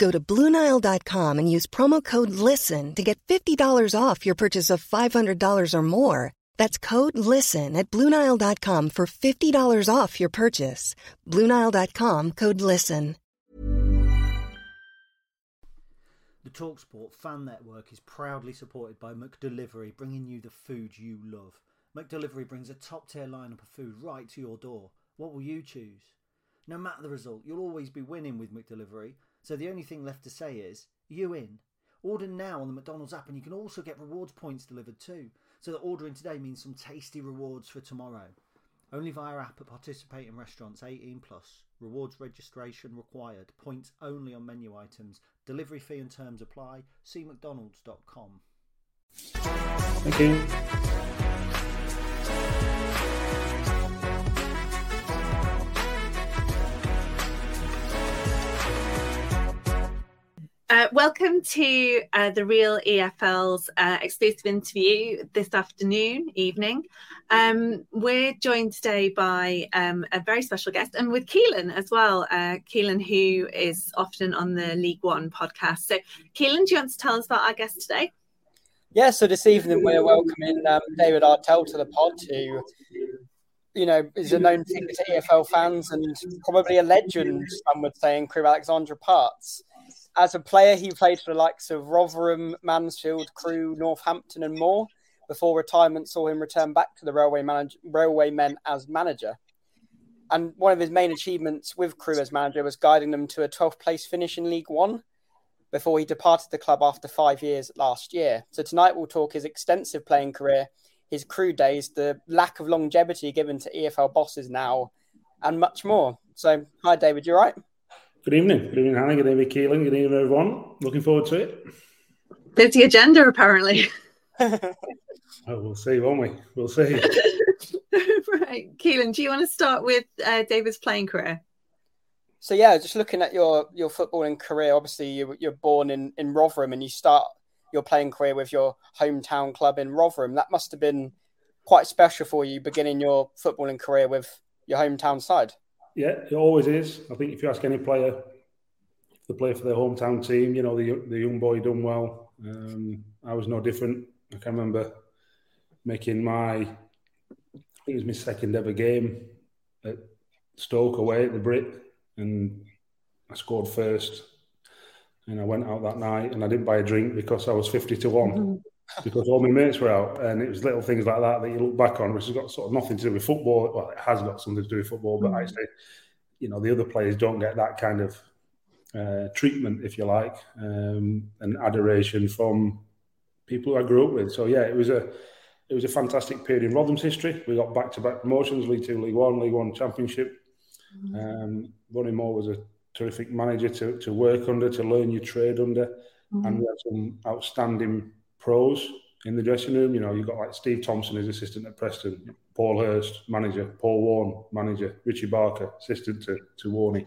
Go to Bluenile.com and use promo code LISTEN to get $50 off your purchase of $500 or more. That's code LISTEN at Bluenile.com for $50 off your purchase. Bluenile.com code LISTEN. The Talksport fan network is proudly supported by McDelivery, bringing you the food you love. McDelivery brings a top tier lineup of food right to your door. What will you choose? No matter the result, you'll always be winning with McDelivery. So the only thing left to say is, you in. Order now on the McDonald's app and you can also get rewards points delivered too. So that ordering today means some tasty rewards for tomorrow. Only via app at participating restaurants 18 plus. Rewards registration required. Points only on menu items. Delivery fee and terms apply. See mcdonalds.com. Thank you. Uh, welcome to uh, the Real EFL's uh, exclusive interview this afternoon, evening. Um, we're joined today by um, a very special guest and with Keelan as well. Uh, Keelan, who is often on the League One podcast. So, Keelan, do you want to tell us about our guest today? Yeah, so this evening we're welcoming um, David Artell to the pod, who, you know, is a known figure to EFL fans and probably a legend, some would say, in Crewe Alexandra parts as a player, he played for the likes of Rotherham, Mansfield, Crewe, Northampton, and more. Before retirement, saw him return back to the Railway manage- Railwaymen as manager. And one of his main achievements with Crewe as manager was guiding them to a 12th place finish in League One before he departed the club after five years last year. So tonight we'll talk his extensive playing career, his Crewe days, the lack of longevity given to EFL bosses now, and much more. So, hi, David, you right? Good evening. Good evening, Hannah. Good evening, Keelan. Good evening, everyone. Looking forward to it. There's the agenda, apparently. oh, we'll see, won't we? We'll see. right. Keelan, do you want to start with uh, David's playing career? So yeah, just looking at your your footballing career, obviously you, you're born in in Rotherham and you start your playing career with your hometown club in Rotherham. That must have been quite special for you beginning your footballing career with your hometown side. Yeah, it always is. I think if you ask any player, to play for their hometown team, you know, the, the young boy done well. Um, I was no different. I can remember making my, I think it was my second ever game at Stoke away at the Brit, and I scored first. And I went out that night and I didn't buy a drink because I was 50 to one. Because all my mates were out, and it was little things like that that you look back on, which has got sort of nothing to do with football. Well, it has got something to do with football, but mm. I say, you know, the other players don't get that kind of uh, treatment, if you like, um, and adoration from people who I grew up with. So yeah, it was a it was a fantastic period in Rotherham's history. We got back to back promotions, League Two, League One, League One Championship. Mm-hmm. Um, Ronnie Moore was a terrific manager to, to work under, to learn your trade under, mm-hmm. and we had some outstanding pros in the dressing room. You know, you've got like Steve Thompson, his assistant at Preston, Paul Hurst, manager, Paul Warne, manager, Richie Barker, assistant to, to Warney.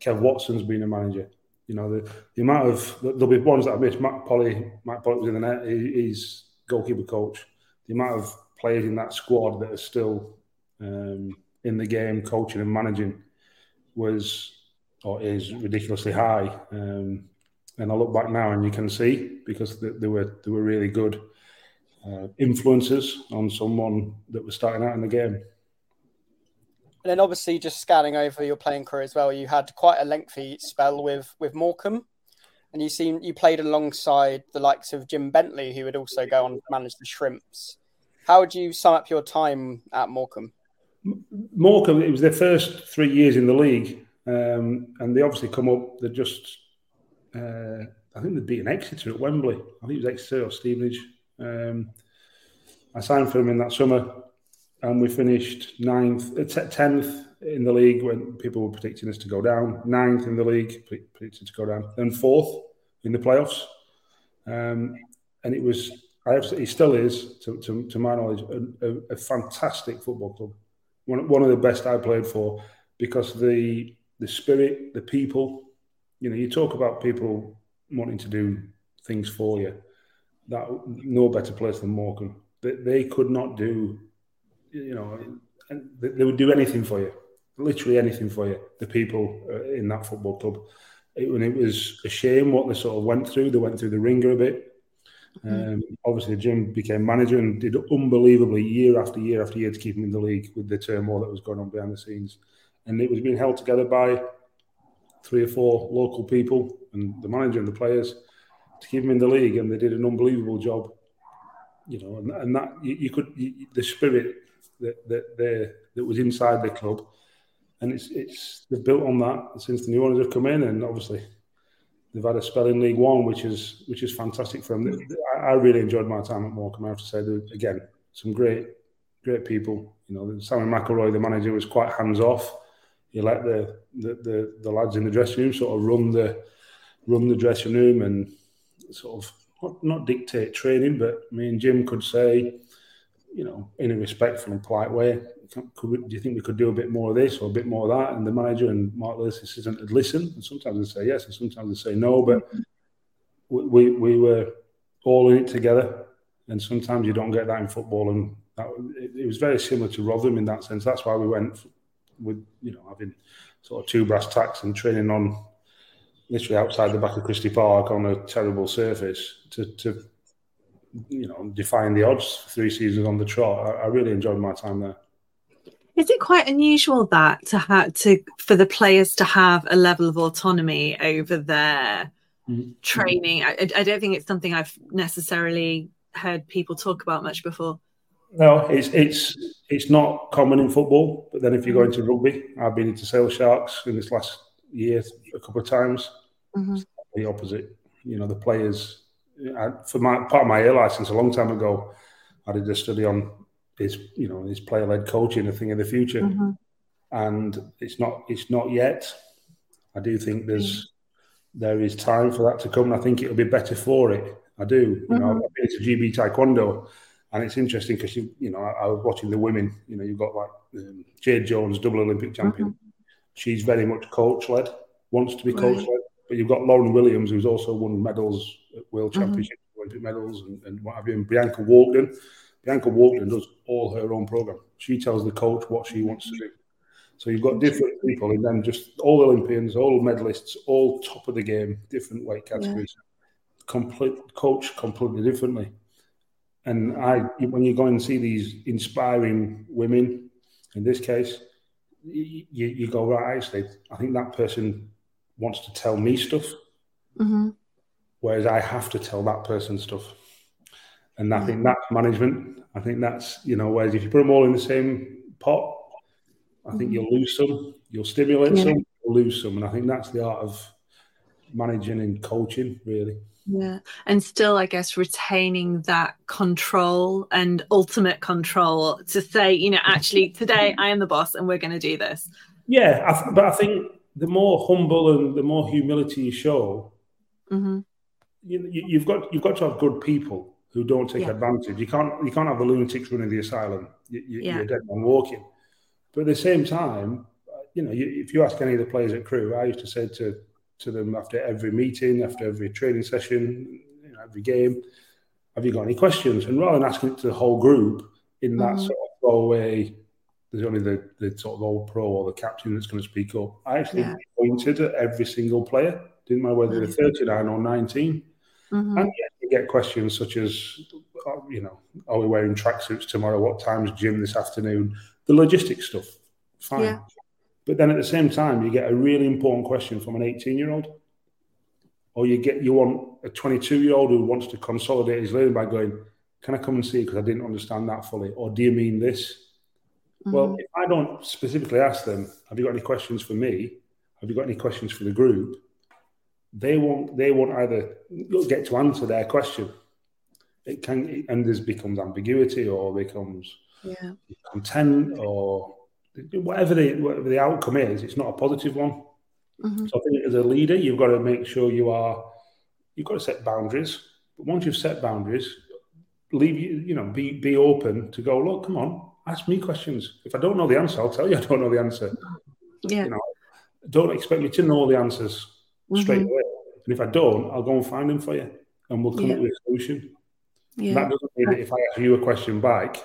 Kev Watson's been a manager. You know, the, the amount of, there'll be ones that I missed. Matt Polly, Matt Polly was in the net, he, he's goalkeeper coach. The amount of players in that squad that are still um, in the game, coaching and managing was or is ridiculously high. Um, and I look back now and you can see because they, they were they were really good uh, influences on someone that was starting out in the game. And then obviously just scanning over your playing career as well, you had quite a lengthy spell with with Morecambe, and you seem you played alongside the likes of Jim Bentley, who would also go on to manage the Shrimps. How would you sum up your time at Morecambe? Morecambe, it was their first three years in the league, um, and they obviously come up. They just uh, I think they'd beaten Exeter at Wembley. I think it was Exeter or Stevenage. Um, I signed for them in that summer, and we finished ninth, uh, tenth in the league when people were predicting us to go down. Ninth in the league, predicted to go down. Then fourth in the playoffs. um, and it was. I have, still is, to, to, to my knowledge, a, a, a, fantastic football club. One, one of the best I played for because the the spirit, the people. You know, you talk about people wanting to do things for you. That no better place than Morecambe. They, they could not do, you know, they, they would do anything for you, literally anything for you. The people uh, in that football club, it, and it was a shame what they sort of went through. They went through the ringer a bit. Mm-hmm. Um, obviously, Jim became manager and did unbelievably year after year after year to keep him in the league with the turmoil that was going on behind the scenes. And it was being held together by three or four local people and the manager and the players to keep him in the league, and they did an unbelievable job. You know, and, and that you, you could you, the spirit that that that was inside the club, and it's it's they've built on that since the new owners have come in, and obviously they've had a spell in League One, which is which is fantastic for them. I, I really enjoyed my time at Morecambe. I have to say, again, some great great people. You know, Sammy McIlroy, the manager, was quite hands off. He let the, the the, the lads in the dressing room sort of run the run the dressing room and sort of not, not dictate training, but me and Jim could say, you know, in a respectful and polite way, we, do you think we could do a bit more of this or a bit more of that? And the manager and Mark Lewis assistant would listen, and sometimes they say yes, and sometimes they say no. But we we were all in it together, and sometimes you don't get that in football, and that, it, it, was very similar to Rotherham in that sense. That's why we went with you know having sort of two brass tacks and training on literally outside the back of Christie Park on a terrible surface to, to you know, defying the odds three seasons on the trot. I, I, really enjoyed my time there. Is it quite unusual that to have to for the players to have a level of autonomy over their mm-hmm. training? I, I don't think it's something I've necessarily heard people talk about much before. No, it's it's it's not common in football. But then if you go mm. into rugby, I've been into Sale Sharks in this last year a couple of times. Mm-hmm. The opposite, you know, the players. I, for my part of my A license a long time ago, I did a study on his, you know, his player led coaching, a thing of the future, mm-hmm. and it's not, it's not yet. I do think there's, mm-hmm. there is time for that to come. And I think it'll be better for it. I do. You know, mm-hmm. I've been to GB Taekwondo, and it's interesting because you, you know, I, I, was watching the women. You know, you've got like um, Jade Jones, double Olympic champion. Mm-hmm. She's very much coach led, wants to be right. coach led. But you've got Lauren Williams, who's also won medals at World mm-hmm. Championships, Olympic medals, and, and, what have you. And Bianca Walkden. Bianca Walkden does all her own program. She tells the coach what she wants to do. So you've got different people, and then just all Olympians, all medalists, all top of the game, different weight categories. Yeah. Complete coach completely differently. And I, when you go and see these inspiring women, in this case, you, you go right. Actually, I think that person wants to tell me stuff, mm-hmm. whereas I have to tell that person stuff. And I think that's management. I think that's you know. Whereas if you put them all in the same pot, I think mm-hmm. you'll lose some. You'll stimulate yeah. some. You'll lose some. And I think that's the art of managing and coaching, really. Yeah. And still, I guess, retaining that control and ultimate control to say, you know, actually, today I am the boss and we're going to do this. Yeah. I th- but I think the more humble and the more humility you show, mm-hmm. you, have got you've got to have good people who don't take yeah. advantage. You can't you can't have the lunatics running the asylum. You, you, yeah. You're dead man walking. But at the same time, you know, you, if you ask any of the players at Crewe I used to say to to them after every meeting, after every training session, you know, every game, have you got any questions? And rather than asking it to the whole group in that mm-hmm. sort of throwaway there's only the, the sort of old pro or the captain that's going to speak up. I actually yeah. pointed at every single player, didn't matter whether they're 39 or 19. Mm-hmm. And you get questions such as, uh, you know, are we wearing tracksuits tomorrow? What time's gym this afternoon? The logistics stuff, fine. Yeah. But then at the same time, you get a really important question from an 18 year old, or you get you want a 22 year old who wants to consolidate his learning by going, "Can I come and see? Because I didn't understand that fully." Or do you mean this? Mm-hmm. Well, if I don't specifically ask them, have you got any questions for me? Have you got any questions for the group? They won't. They won't either get to answer their question. It can, and this becomes ambiguity, or becomes yeah. content, or whatever the whatever the outcome is. It's not a positive one. Mm-hmm. So I think as a leader, you've got to make sure you are. You've got to set boundaries, But once you've set boundaries, leave you, you know, be be open to go. Look, come on, ask me questions. If I don't know the answer, I'll tell you I don't know the answer. Yeah. You know, don't expect me to know the answers straight Mhm. away. And if I don't, I'll go and find them for you, and we'll come Yeah. up with a solution. Yeah. That doesn't mean that if I ask you a question back,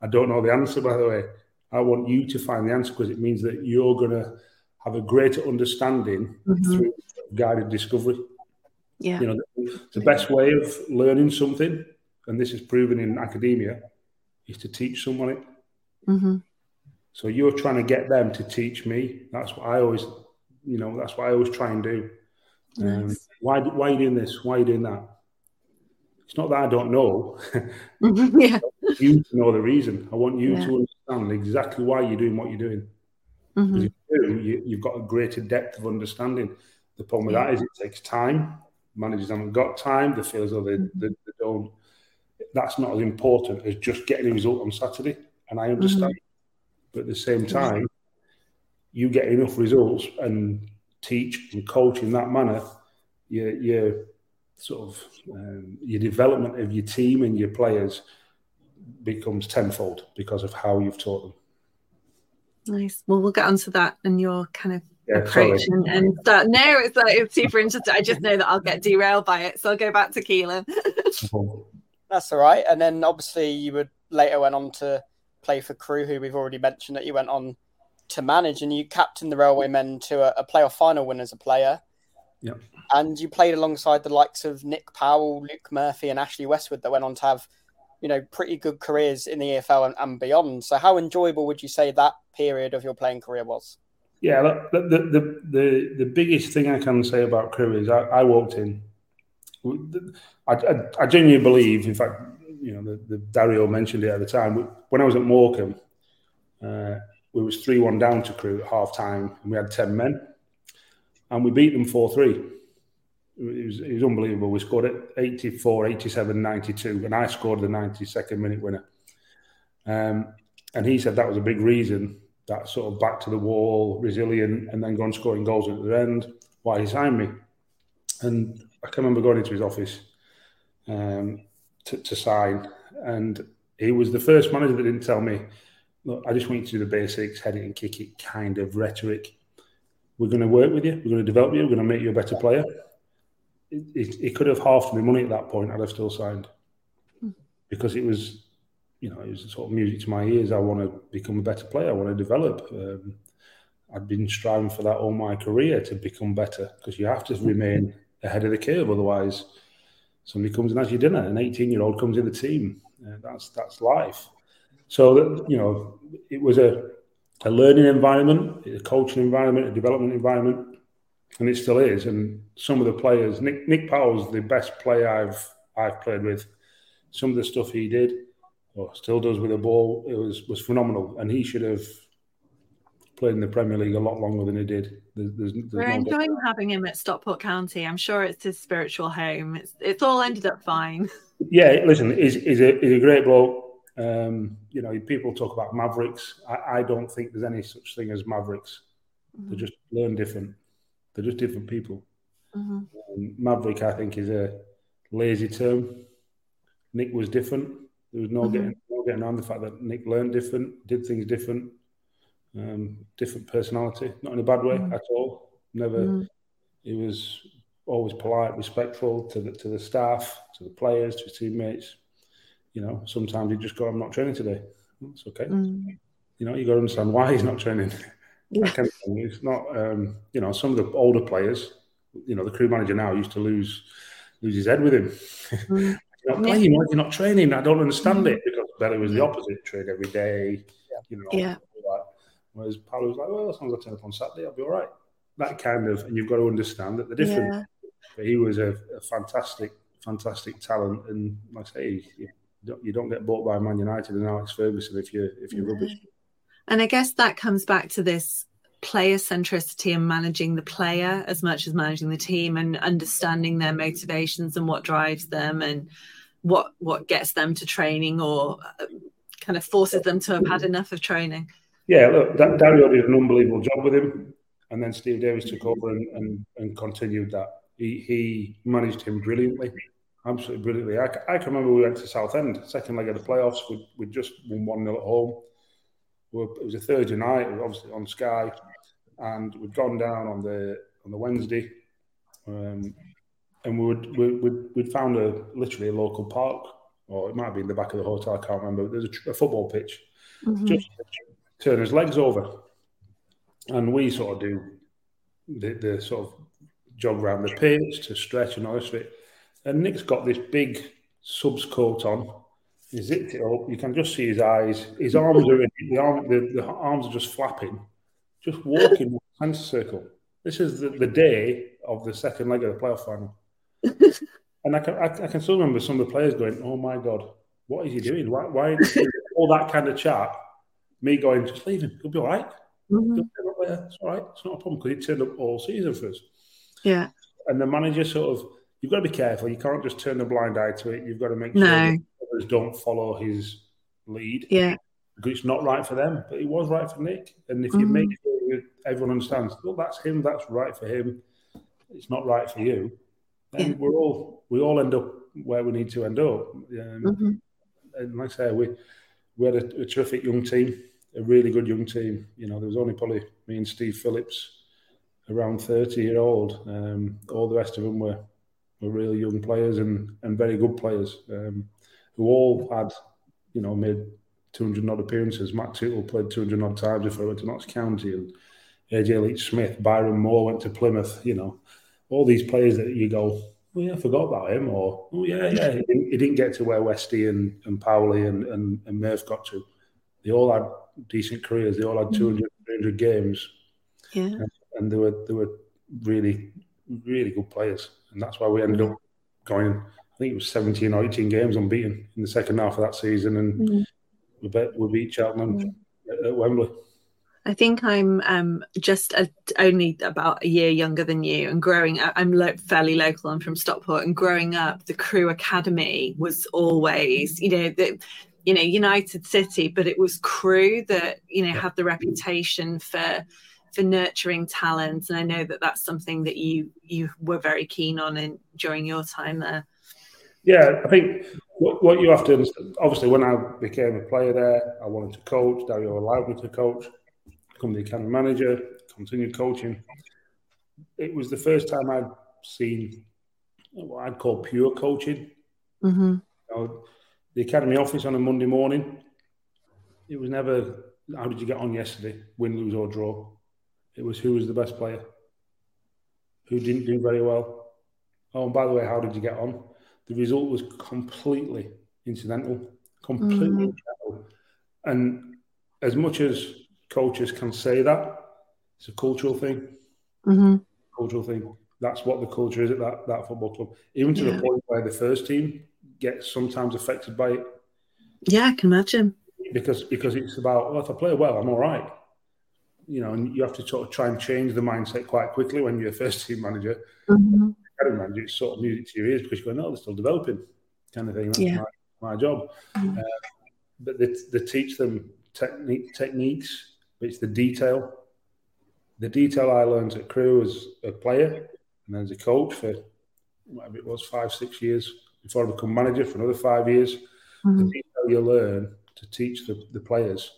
I don't know the answer. By the way, I want you to find the answer because it means that you're going to have a greater understanding Mhm. through guided discovery. Yeah. You know, the, the best way of learning something, and this is proven in academia, is to teach someone it. hmm So you're trying to get them to teach me. That's what I always, you know, that's what I always try and do. Um, why, why are you doing this? Why are you doing that? It's not that I don't know. Mhm. Yeah. you to know the reason. I want you Yeah. to understand exactly why you're doing what you're doing. Mhm. Because if you do, you, you've got a greater depth of understanding. The problem with that is it takes time. Managers haven't got time. They feel as though they, Mm-hmm. they, they don't. That's not as important as just getting a result on Saturday. And I understand. But at the same time, you get enough results and teach and coach in that manner, your, your sort of um, your development of your team and your players becomes tenfold because of how you've taught them. Nice. Well, we'll get onto that and your kind of Yeah, approach sorry. and, and start. No, it's like it's super interesting. I just know that I'll get derailed by it, so I'll go back to Keelan. That's all right. And then obviously you would later went on to play for Crewe, who we've already mentioned that you went on to manage, and you captained the Railway Men to a, a playoff final win as a player. Yep. And you played alongside the likes of Nick Powell, Luke Murphy, and Ashley Westwood that went on to have, you know, pretty good careers in the EFL and, and beyond. So how enjoyable would you say that period of your playing career was? Yeah, look, the, the, the, the, biggest thing I can say about Crewe is I, I walked in. I, I, I genuinely believe, in fact, you know, the, the Dario mentioned it at the time. When I was at Morecambe, uh, we was 3 1 down to Crewe at half time, and we had 10 men, and we beat them 4 3. It was, it was unbelievable. We scored at 84, 87, 92, and I scored the 92nd minute winner. Um, and he said that was a big reason that sort of back to the wall, resilient, and then going scoring goals at the end. Why he signed me, and I can remember going into his office um, to, to sign, and he was the first manager that didn't tell me, "Look, I just want you to do the basics, head it and kick it," kind of rhetoric. We're going to work with you. We're going to develop you. We're going to make you a better player. It, could have halved my money at that point. I'd have still signed because it was you know, it was sort of music to my ears. I want to become a better player. I want to develop. Um, I've been striving for that all my career to become better because you have to remain ahead of the curve. Otherwise, somebody comes and has your dinner. An 18 year old comes in the team. Uh, that's that's life. So that you know, it was a a learning environment, a coaching environment, a development environment, and it still is. And some of the players, Nick Nick Powell's the best player I've I've played with. Some of the stuff he did or still does with a ball, it was was phenomenal, and he should have played in the Premier League a lot longer than he did. There's, there's, there's We're no enjoying having him at Stockport County. I'm sure it's his spiritual home. It's it's all ended up fine. Yeah, listen, he's, he's, a, he's a great bloke. Um, you know, people talk about mavericks. I, I don't think there's any such thing as mavericks. They just learn different. They're just different people. Mhm. Um, maverick, I think, is a lazy term. Nick was different. There was no Mhm. getting no getting around the fact that Nick learned different, did things different, um, different personality, not in a bad way Mhm. at all. Never. Mhm. He was always polite, respectful to the to the staff, to the players, to his teammates. You know, sometimes he just go, "I'm not training today." It's okay. Mm. You know, you got to understand why he's not training. Yeah. That kind of thing. It's not. Um, you know, some of the older players. You know, the Crewe manager now used to lose lose his head with him. Mm. You're not playing, why are not training? I don't understand it because Belly was the opposite, trained every day, you know. Yeah. Whereas Paolo was like, well, as long as I turn up on Saturday, I'll be all right. That kind of, and you've got to understand that the difference. Yeah. But he was a, a fantastic, fantastic talent, and like I say, you don't, you don't get bought by Man United and Alex Ferguson if you if you're rubbish. And I guess that comes back to this player centricity and managing the player as much as managing the team and understanding their motivations and what drives them and what what gets them to training or uh, kind of forces them to have had enough of training. Yeah, look, Da- Dario did an unbelievable job with him, and then Steve Davis took over and, and, and continued that. He, he managed him brilliantly. absolutely brilliantly. I, I can remember we went to Southend, second leg of the playoffs. We we just won one 0 at home. It was a Thursday night, obviously on Sky, and we'd gone down on the on the Wednesday, um, and we would we we'd, we'd found a literally a local park, or it might be in the back of the hotel. I can't remember. There's a, a football pitch. Mm-hmm. Just turn his legs over, and we sort of do the, the sort of jog around the pitch to stretch and all this bit. And Nick's got this big subs coat on. He zipped it up. You can just see his eyes. His arms are in, the, arm, the, the arms are just flapping, just walking in the circle. This is the, the day of the second leg of the playoff final. and I can, I, I, can still remember some of the players going, "Oh my god, what is he doing? Why, why all that kind of chat?" Me going, "Just leave him. He'll be all right. mm-hmm. It's all right. It's not a problem because he turned up all season for us." Yeah. And the manager sort of, you've got to be careful. You can't just turn a blind eye to it. You've got to make sure no. Others don't follow his lead. Yeah. It's not right for them, but it was right for Nick. And if you mm-hmm. make sure everyone understands, well, that's him, that's right for him, it's not right for you, then yeah. we're all we all end up where we need to end up. Um, mm-hmm. And like I say, we we had a, a terrific young team, a really good young team. You know, there was only probably me and Steve Phillips around 30 year old. Um, all the rest of them were, were really young players and, and very good players um, who all had, you know, made 200 odd appearances. Matt Tootle played 200 odd times before he went to Notts County and AJ Leitch-Smith, Byron Moore went to Plymouth, you know, all these players that you go, oh yeah, I forgot about him, or oh yeah, yeah, he didn't, he didn't get to where Westy and, and Powley and, and, and Murph got to. They all had decent careers, they all had mm-hmm. 200, 300 games. Yeah and they were they were really really good players, and that's why we ended up going. Think it was 17 or 18 games unbeaten in the second half of that season, and mm. we bet we beat Cheltenham mm. at, at Wembley. I think I'm um, just a, only about a year younger than you, and growing up, I'm lo- fairly local. I'm from Stockport, and growing up, the Crewe Academy was always, you know, the, you know, United City, but it was Crewe that you know had the reputation for for nurturing talent and i know that that's something that you you were very keen on in during your time there yeah i think what, what you have to understand, obviously when i became a player there i wanted to coach dario allowed me to coach become the academy manager continued coaching it was the first time i'd seen what i'd call pure coaching mm-hmm. you know, the academy office on a monday morning it was never how did you get on yesterday win lose or draw it was who was the best player, who didn't do very well. Oh, and by the way, how did you get on? The result was completely incidental, completely mm. incidental. And as much as coaches can say that, it's a cultural thing. Mm-hmm. Cultural thing. That's what the culture is at that, that football club. Even to yeah. the point where the first team gets sometimes affected by it. Yeah, I can imagine. Because because it's about, well, if I play well, I'm all right you know, and you have to sort of try and change the mindset quite quickly when you're a first team manager. Mm-hmm. Manager, it's sort of music to your ears because you're going, oh, they're still developing, kind of thing. That's yeah. my, my job. Mm-hmm. Uh, but they, they teach them technique, techniques, it's the detail. The detail I learned at Crewe as a player and then as a coach for whatever it was, five, six years before I become manager for another five years. Mm-hmm. The detail you learn to teach the, the players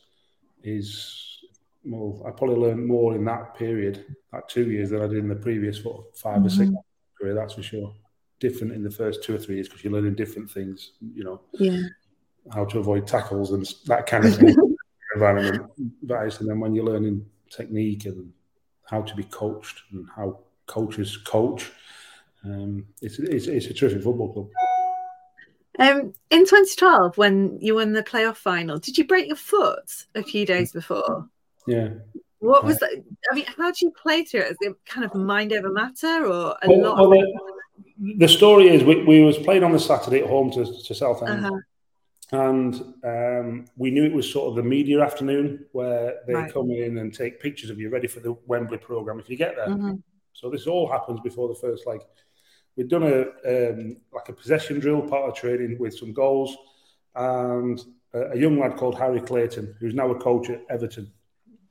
is well, I probably learned more in that period, that two years, than I did in the previous four, 5 mm-hmm. or six career. That's for sure. Different in the first two or three years because you're learning different things. You know, yeah, how to avoid tackles and that kind of thing. environment, but and then when you're learning technique and how to be coached and how coaches coach, um, it's, it's it's a terrific football club. Um, in 2012, when you won the playoff final, did you break your foot a few days before? Yeah. What was that? I mean, how do you play through it? Is it kind of mind over matter or a well, lot? Well, the, the, story is we, we was playing on the Saturday at home to, to Southend. Uh-huh. And um, we knew it was sort of the media afternoon where they right. come in and take pictures of you ready for the Wembley program if you get there. Mm-hmm. So this all happens before the first leg. We'd done a um, like a possession drill, part of training with some goals, and a, a young lad called Harry Clayton, who's now a coach at Everton,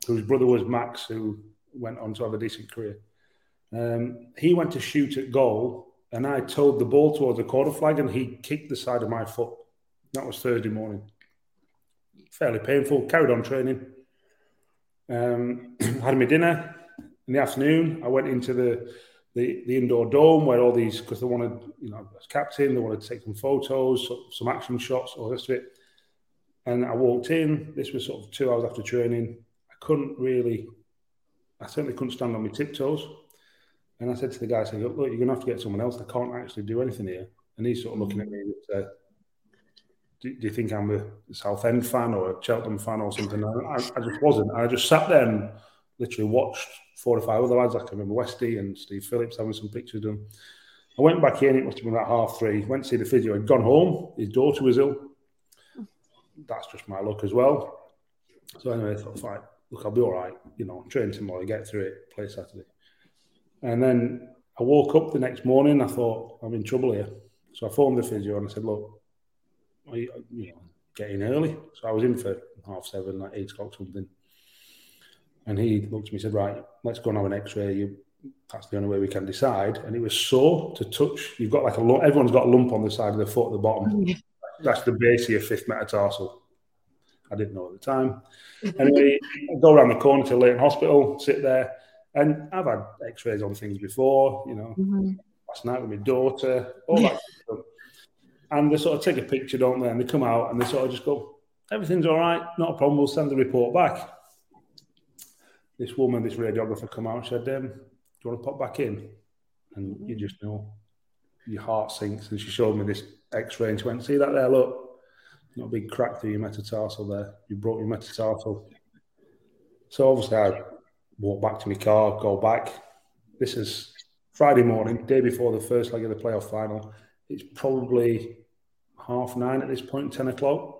whose brother was Max, who went on to have a decent career. Um, he went to shoot at goal and I towed the ball towards the corner flag, and he kicked the side of my foot. That was Thursday morning. Fairly painful. Carried on training. Um, had my dinner in the afternoon. I went into the the, the indoor dome where all these because they wanted, you know, as captain, they wanted to take some photos, some action shots, all this rest of it. And I walked in. This was sort of two hours after training. Couldn't really, I certainly couldn't stand on my tiptoes. And I said to the guy, I said, look, you're going to have to get someone else. I can't actually do anything here. And he's sort of looking at me and said, do, do, you think I'm a Southend fan or a Cheltenham fan or something? I, I, just wasn't. I just sat there and literally watched four or five other lads. I can remember Westy and Steve Phillips having some pictures done. I went back in, it must have been about half three, went to see the physio, had gone home, his daughter was ill. That's just my luck as well. So anyway, I thought, fine, look, I'll be all right, you know, train tomorrow, get through it, play Saturday. And then I woke up the next morning, I thought, I'm in trouble here. So I phoned the physio and I said, look, you, you know, getting early. So I was in for half seven, like eight o'clock something. And he looked at me and said, Right, let's go and have an x ray. You, that's the only way we can decide. And it was sore to touch. You've got like a lump, everyone's got a lump on the side of the foot at the bottom. That's the base of your fifth metatarsal. I didn't know at the time. Anyway, I go around the corner to Leighton Hospital, sit there, and I've had x rays on things before, you know, mm-hmm. last night with my daughter, all that stuff. And they sort of take a picture, don't they? And they come out and they sort of just go, everything's all right, not a problem, we'll send the report back this woman, this radiographer, come out and said, um, "Do you want to pop back in?" And you just know your heart sinks. And she showed me this X-ray, and she went, "See that there? Look, not a big crack through your metatarsal there. You broke your metatarsal." So obviously, I walk back to my car, go back. This is Friday morning, day before the first leg of the playoff final. It's probably half nine at this point, ten o'clock.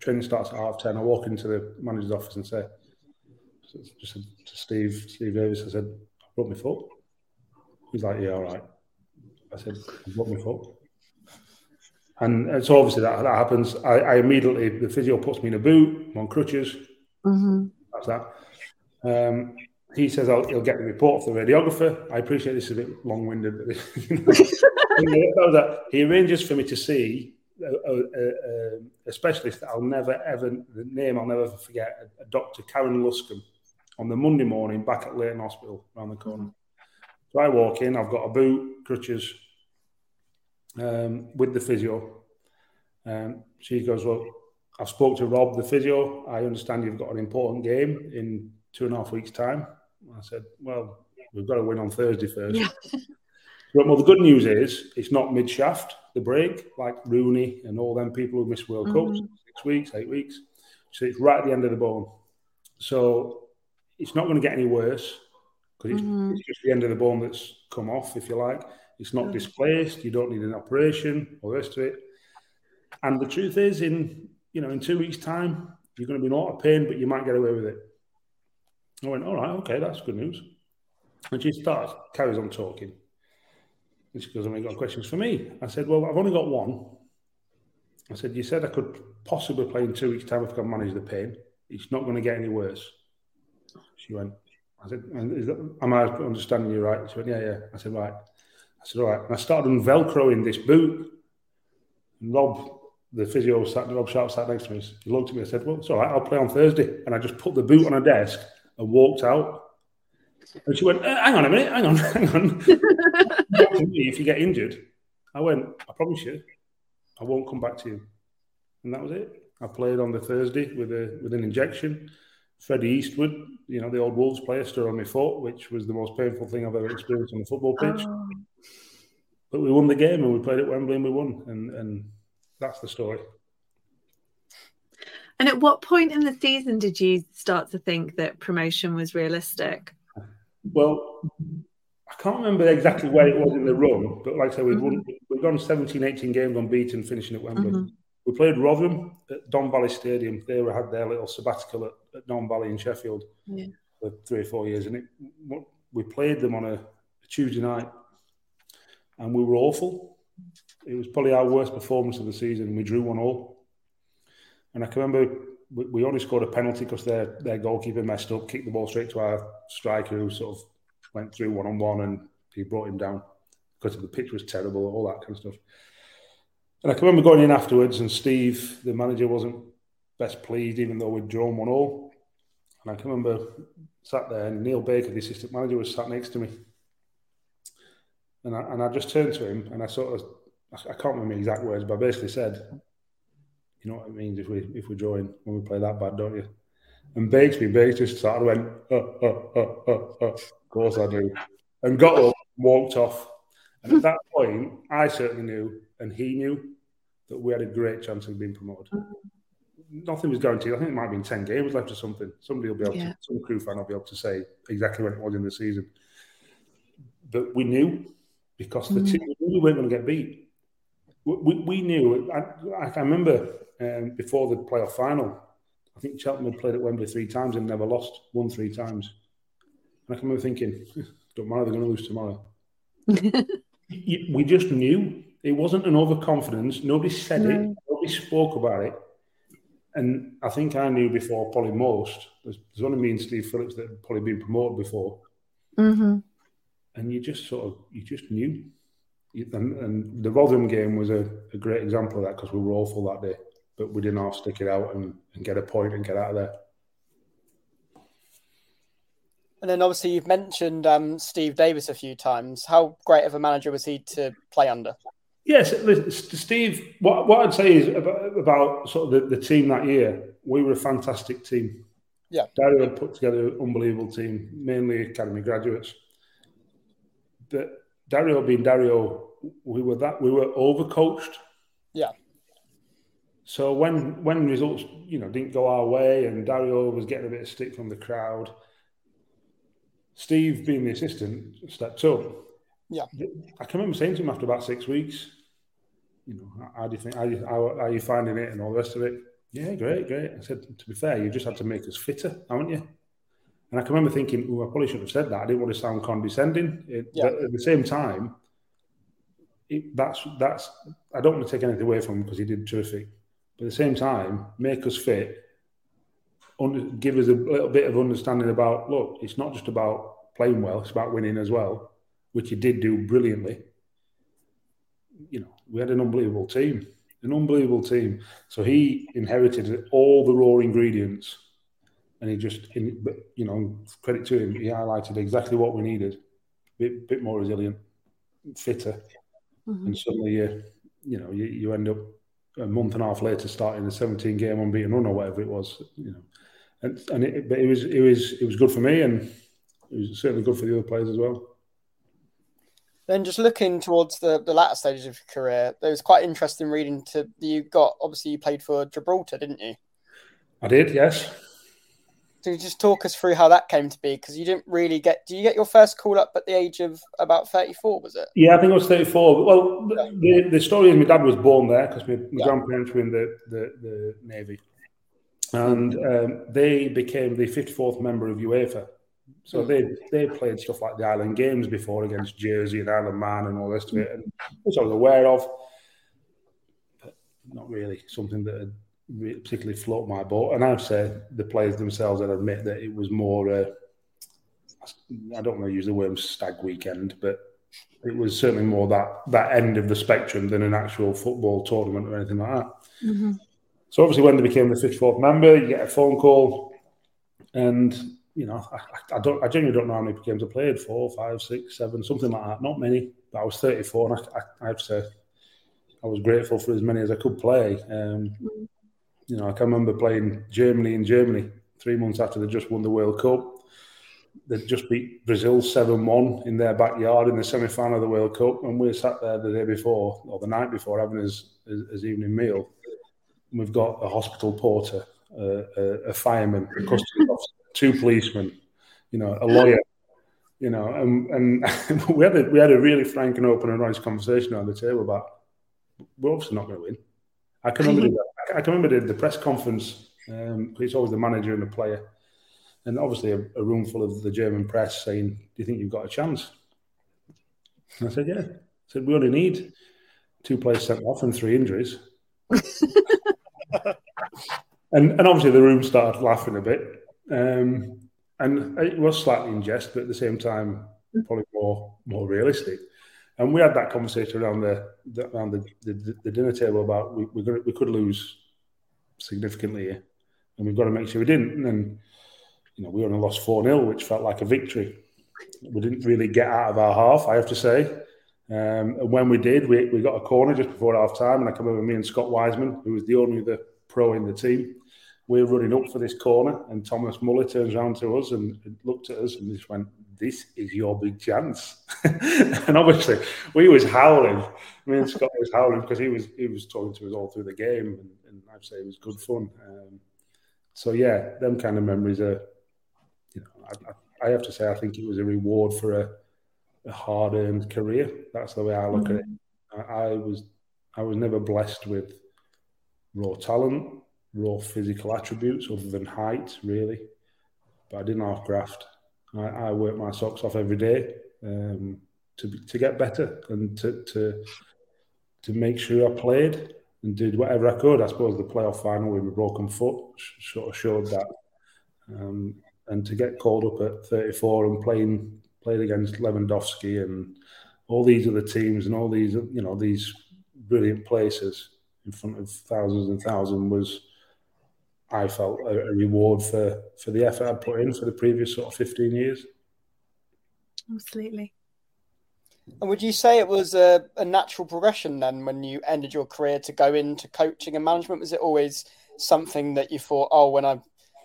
Training starts at half ten. I walk into the manager's office and say, just to Steve, Steve Davis, I said, I broke my foot. He's like, yeah, all right. I said, I broke my foot. And so obviously that, that happens. I, I, immediately, the physio puts me in a boot, I'm on crutches. Mm-hmm. That's that. Um, he says I'll, he'll get the report for the radiographer. I appreciate this is a bit long winded, but that he arranges for me to see a, a, a, a, specialist that I'll never ever, the name I'll never forget, a, Dr. Karen Luscombe on the Monday morning back at Leighton Hospital around the corner. So I walk in, I've got a boot, crutches, um, with the physio. Um, she goes, Well, I've spoke to Rob, the physio. I understand you've got an important game in two and a half weeks' time. I said, Well, we've got to win on Thursday first. Yeah. well, the good news is it's not mid shaft, the break, like Rooney and all them people who miss World mm-hmm. Cups, six weeks, eight weeks. So it's right at the end of the bone. So it's not going to get any worse because it's, mm-hmm. it's, just the end of the bone that's come off, if you like. It's not displaced. You don't need an operation or the rest of it. And the truth is, in you know, in two weeks' time, you're going to be in a lot of pain, but you might get away with it. I went, all right, okay, that's good news. And she starts, carries on talking. And she goes, "I've got questions for me? I said, Well, I've only got one. I said, You said I could possibly play in two weeks' time if I can manage the pain. It's not going to get any worse. She went, I said, that, am I understanding you right? She went, yeah, yeah. I said, right. I said, all right. And I started Velcroing this boot. Rob, the physio, sat, Rob Sharp sat next to me. He looked at me and said, well, it's all right. I'll play on Thursday. And I just put the boot on a desk and walked out. And she went, uh, hang on a minute, hang on, hang on. if you get injured. I went, I promise you, I won't come back to you. And that was it. I played on the Thursday with a with an injection. Freddie Eastwood, you know, the old Wolves player, stood on my foot, which was the most painful thing I've ever experienced on a football pitch. Oh. But we won the game and we played at Wembley and we won. And, and that's the story. And at what point in the season did you start to think that promotion was realistic? Well, I can't remember exactly where it was in the run, but like I said, we've, mm-hmm. won, we've gone 17, 18 games unbeaten, finishing at Wembley. Mm-hmm. We played Rotherham at Don Valley Stadium. They were, had their little sabbatical at, at Don Valley in Sheffield yeah. for three or four years, and it, we played them on a, a Tuesday night, and we were awful. It was probably our worst performance of the season. We drew one all, and I can remember we, we only scored a penalty because their their goalkeeper messed up, kicked the ball straight to our striker, who sort of went through one on one, and he brought him down because the pitch was terrible, all that kind of stuff. And I can remember going in afterwards, and Steve, the manager, wasn't best pleased, even though we'd drawn one all. And I can remember sat there, and Neil Baker, the assistant manager, was sat next to me. And I, and I just turned to him and I sort of, I can't remember the exact words, but I basically said, you know what it means if we if we're drawing when we play that bad, don't you? And Bakesby, Bakes just started went, oh, oh, oh, oh, oh. of course I do. And got up, walked off. And at that point, I certainly knew, and he knew, that we had a great chance of being promoted. Nothing was guaranteed. I think it might have been 10 games left or something. Somebody will be able yeah. to, some Crewe fan will be able to say exactly when it was in the season. But we knew because the mm. team we weren't going to get beat. We, we knew. I, I remember um, before the playoff final, I think Cheltenham had played at Wembley three times and never lost, won three times. And I can remember thinking, don't matter, they're going to lose tomorrow. we just knew. It wasn't an overconfidence. Nobody said no. it. Nobody spoke about it. And I think I knew before probably most. There's, there's only me and Steve Phillips that had probably been promoted before. Mm-hmm. And you just sort of, you just knew. And, and the Rotherham game was a, a great example of that because we were awful that day but we didn't half stick it out and, and get a point and get out of there. And then obviously you've mentioned um, Steve Davis a few times. How great of a manager was he to play under? Yes, Steve. What, what I'd say is about, about sort of the, the, team that year. We were a fantastic team. Yeah, Dario had put together an unbelievable team, mainly academy graduates. But Dario being Dario, we were that we were overcoached. Yeah, so when when results you know didn't go our way and Dario was getting a bit of stick from the crowd, Steve, being the assistant, stepped up. Yeah, I can remember saying to him after about six weeks, you know, how do you think? How, you, how, how are you finding it and all the rest of it? Yeah, great, great. I said, to be fair, you just had to make us fitter, haven't you? And I can remember thinking, oh, I probably should have said that. I didn't want to sound condescending. It, yeah. But at the same time, it, that's that's. I don't want to take anything away from him because he did terrific. But at the same time, make us fit, under, give us a little bit of understanding about look, it's not just about playing well, it's about winning as well, which he did do brilliantly. You know, we had an unbelievable team, an unbelievable team. So he inherited all the raw ingredients, and he just, you know, credit to him, he highlighted exactly what we needed. Bit, bit more resilient, fitter, mm-hmm. and suddenly you, you know, you, you end up a month and a half later starting a 17 game unbeaten run or whatever it was, you know. And, and it, but it was it was it was good for me and it was certainly good for the other players as well. Then just looking towards the, the latter stages of your career, it was quite interesting reading to you got obviously you played for Gibraltar, didn't you? I did, yes. So you just talk us through how that came to be? Because you didn't really get. Do you get your first call up at the age of about thirty-four? Was it? Yeah, I think it was thirty-four. Well, yeah. the, the story is my dad was born there because my, my yeah. grandparents were in the the, the navy, and um, they became the fifty-fourth member of UEFA. So mm. they they played stuff like the Island Games before against Jersey and Isle of Man and all the rest of it, and which I was aware of, but not really something that had particularly float my boat. And I'd say the players themselves would admit that it was more, uh, I don't want to use the word stag weekend, but it was certainly more that that end of the spectrum than an actual football tournament or anything like that. Mm-hmm. So obviously, when they became the 54th member, you get a phone call, and you know, I, I don't, I genuinely don't know how many games I played four, five, six, seven, something like that. Not many, but I was 34, and I, I, I have to say, I was grateful for as many as I could play. Um, mm-hmm you know, I can remember playing Germany in Germany three months after they just won the World Cup. They just beat Brazil 7 1 in their backyard in the semi final of the World Cup. And we sat there the day before or the night before having his, his, his evening meal. And we've got a hospital porter, uh, a, a, fireman, a custody officer, two policemen, you know, a lawyer. You know, and, and we had a we had a really frank and open and honest conversation on the table about we're obviously not going to win. I can remember I can remember the, the press conference. Um, it's always the manager and the player, and obviously a, a, room full of the German press saying, "Do you think you've got a chance?" And I said, "Yeah." I said, "We only need two players sent off and three injuries." and and obviously the room started laughing a bit, um, and it was slightly in jest, but at the same time probably more more realistic. And we had that conversation around the, the around the, the, the, dinner table about we we, we could lose significantly here, and we've got to make sure we didn't. And you know, we only lost four 0 which felt like a victory. We didn't really get out of our half, I have to say. Um, and when we did, we, we got a corner just before half time, and I come over me and Scott Wiseman, who was the only the pro in the team. We're running up for this corner, and Thomas Muller turns around to us and looked at us and just went, this is your big chance. and obviously, we was howling. Me and Scott was howling because he was he was talking to us all through the game, and, and I'd say it was good fun. Um, so yeah, them kind of memories are, you know, I, I, have to say I think it was a reward for a, a hard earned career. That's the way I look mm-hmm. at it. Mm. I, I was I was never blessed with raw talent, raw physical attributes other than height, really. But I didn't half graft. I, I work my socks off every day um, to to get better and to to to make sure I played and did whatever I could. I suppose the playoff final with a broken foot sort of showed that. Um, and to get called up at 34 and playing played against Lewandowski and all these other teams and all these you know these brilliant places in front of thousands and thousands was I felt a, a, reward for for the effort I'd put in for the previous sort of 15 years. Absolutely. And would you say it was a, a natural progression then when you ended your career to go into coaching and management? Was it always something that you thought, oh, when I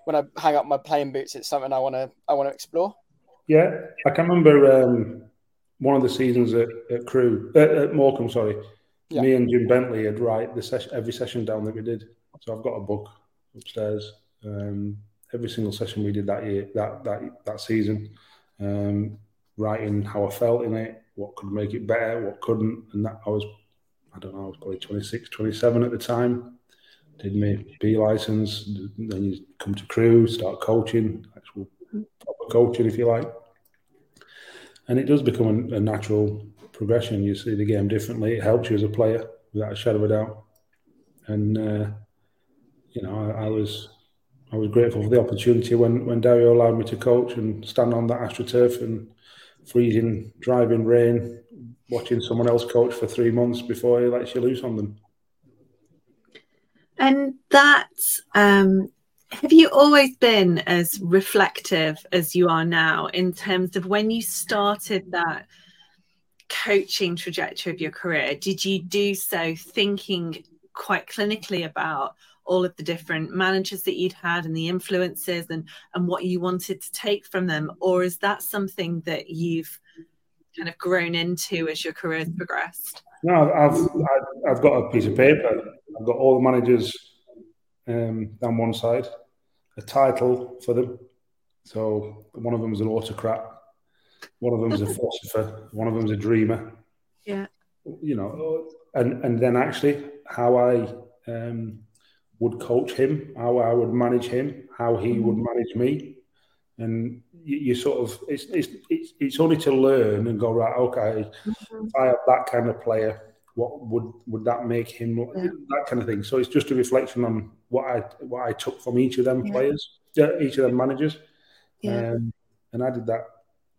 when I hang up my playing boots, it's something I want to I want to explore? Yeah, I can remember um, one of the seasons at, at Crewe uh, at Morecambe. Sorry, yeah. me and Jim Bentley had write the session every session down that we did. So I've got a book upstairs. Um, every single session we did that year, that that that season, um, writing how I felt in it, what could make it better, what couldn't, and that I was, I don't know, I was probably 26, 27 at the time. Did my B license, then you come to Crewe, start coaching, actual proper coaching, if you like, and it does become a, a natural progression. You see the game differently. It helps you as a player, without a shadow of a doubt, and. Uh, you know, I, I, was I was grateful for the opportunity when when Dario allowed me to coach and stand on that astroturf and freezing, driving rain, watching someone else coach for three months before he lets you loose on them. And that, um, have you always been as reflective as you are now in terms of when you started that coaching trajectory of your career? Did you do so thinking quite clinically about all of the different managers that you'd had and the influences and and what you wanted to take from them or is that something that you've kind of grown into as your career has progressed? No i've i've got a piece of paper. I've got all the managers um, down one side a title for them. So one of them is an autocrat one of them is a philosopher one of them is a dreamer. Yeah. You know and and then actually how i um, would coach him, how I would manage him, how he mm-hmm. would manage me, and you, you, sort of it's, it's it's it's only to learn and go right. Okay, mm-hmm. if I have that kind of player, what would would that make him? Yeah. That kind of thing. So it's just a reflection on what I what I took from each of them yeah. players, each of them managers, yeah. Um, and I did that.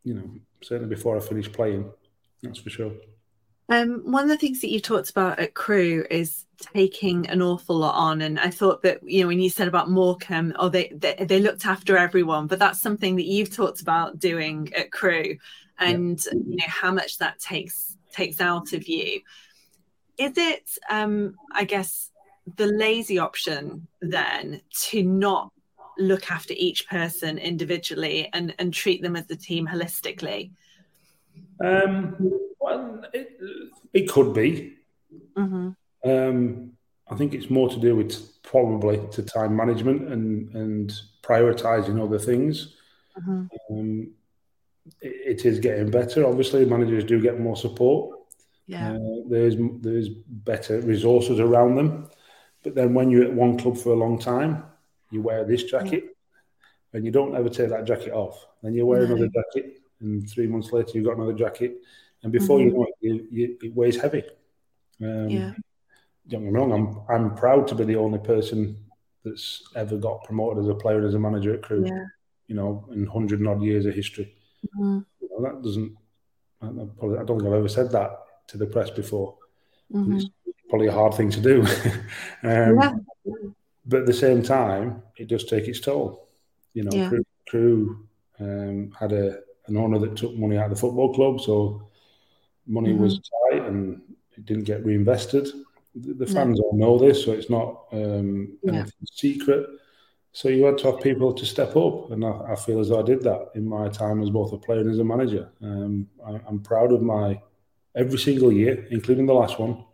You know, certainly before I finished playing. That's for sure. Um, one of the things that you talked about at Crewe is taking an awful lot on, and I thought that you know when you said about Morecambe, oh they, they, they looked after everyone, but that's something that you've talked about doing at Crewe, and yeah. you know how much that takes takes out of you. Is it, um, I guess, the lazy option then to not look after each person individually and and treat them as a team holistically? Um, well, it, it could be. Mm-hmm. Um, I think it's more to do with probably to time management and and prioritizing other things. Mm-hmm. Um, it, it is getting better. Obviously, managers do get more support. Yeah, uh, there's there's better resources around them. But then when you're at one club for a long time, you wear this jacket, yeah. and you don't ever take that jacket off. Then you wear no. another jacket, and three months later you've got another jacket, and before mm-hmm. you know it, you, you, it weighs heavy. Um, yeah. Don't get me wrong. I'm I'm proud to be the only person that's ever got promoted as a player and as a manager at Crewe. Yeah. You know, in hundred and odd years of history. Mm-hmm. You know, that doesn't I, don't think I've ever said that to the press before. Mhm. It's probably a hard thing to do. um, Yeah. But at the same time, it does take its toll. You know, Yeah. Crewe, Crewe um, had a an owner that took money out of the football club, so money was Mm-hmm. tight and it didn't get reinvested. The, the No. fans all know this, so it's not um, secret. So you had to have people to step up, and I, I feel as though I did that in my time as both a player and as a manager. Um, I, I'm proud of my every single year, including the last one,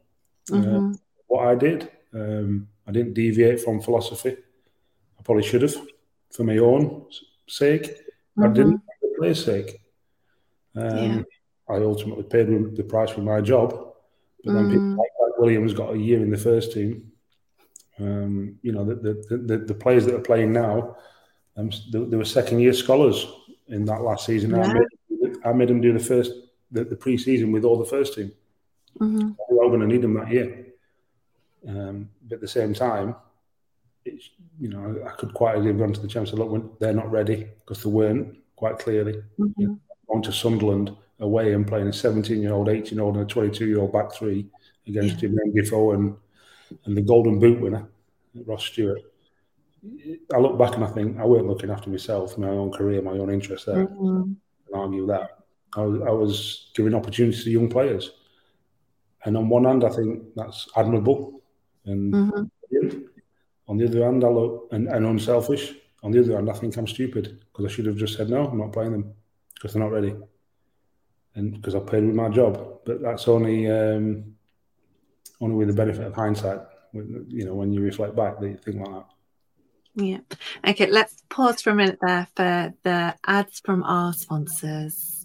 uh, Mhm. what I did. Um, I didn't deviate from philosophy. I probably should have, for my own sake. I didn't players' sake. Um, Yeah. I ultimately paid the price for my job, but then people Mm. like, like Williams got a year in the first team. Um, you know, the, the, the, the players that are playing now, um, they, they were second year scholars in that last season. I, made, I made them do the first the, the pre season with all the first team. Mhm. We are all going to need them that year. Um, but at the same time, it's, you know, I could quite easily have gone to the and look, when they're not ready because they weren't quite clearly. Mhm. Going to Sunderland away and playing a 17 year old, 18 year old, and a 22 year old back three against Jermain Defoe and, and the Golden Boot winner, Ross Stewart. I look back and I think I weren't looking after myself, my own career, my own interests there. Mhm. And argue that. I was, I was giving opportunities to young players. And on one hand, I think that's admirable and Mhm. On the other hand, I look and, and unselfish. On the other hand, I think I'm stupid because I should have just said no, I'm not playing them because they're not ready, and because I paid with my job. But that's only um, only with the benefit of hindsight. You know, when you reflect back, that you think like that. Yeah. Okay, let's pause for a minute there for the ads from our sponsors.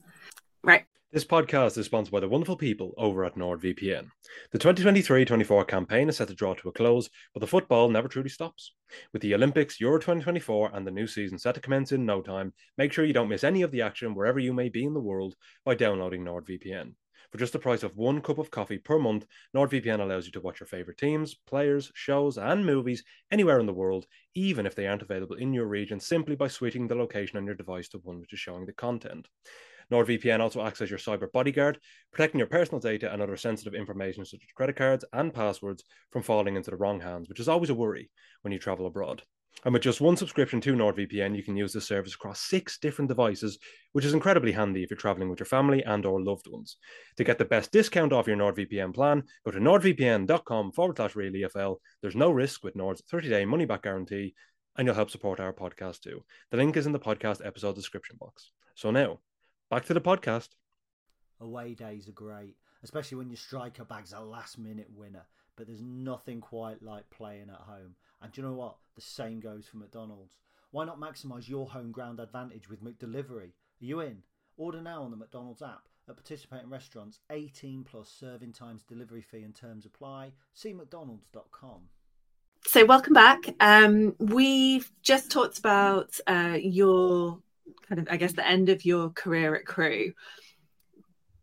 This podcast is sponsored by the wonderful people over at NordVPN. The 2023 24 campaign is set to draw to a close, but the football never truly stops. With the Olympics, Euro 2024, and the new season set to commence in no time, make sure you don't miss any of the action wherever you may be in the world by downloading NordVPN. For just the price of one cup of coffee per month, NordVPN allows you to watch your favorite teams, players, shows, and movies anywhere in the world, even if they aren't available in your region, simply by switching the location on your device to one which is showing the content. NordVPN also acts as your cyber bodyguard, protecting your personal data and other sensitive information such as credit cards and passwords from falling into the wrong hands, which is always a worry when you travel abroad. And with just one subscription to NordVPN, you can use this service across six different devices, which is incredibly handy if you're traveling with your family and or loved ones. To get the best discount off your NordVPN plan, go to nordvpn.com forward slash reallyfl. There's no risk with Nord's 30-day money-back guarantee, and you'll help support our podcast too. The link is in the podcast episode description box. So now, back to the podcast. Away days are great, especially when your striker bag's a last minute winner. But there's nothing quite like playing at home. And do you know what? The same goes for McDonald's. Why not maximise your home ground advantage with McDelivery? Are you in? Order now on the McDonald's app at participating restaurants. 18 plus serving times, delivery fee and terms apply. See McDonald's.com. So, welcome back. Um, we've just talked about uh, your kind of, I guess, the end of your career at Crewe.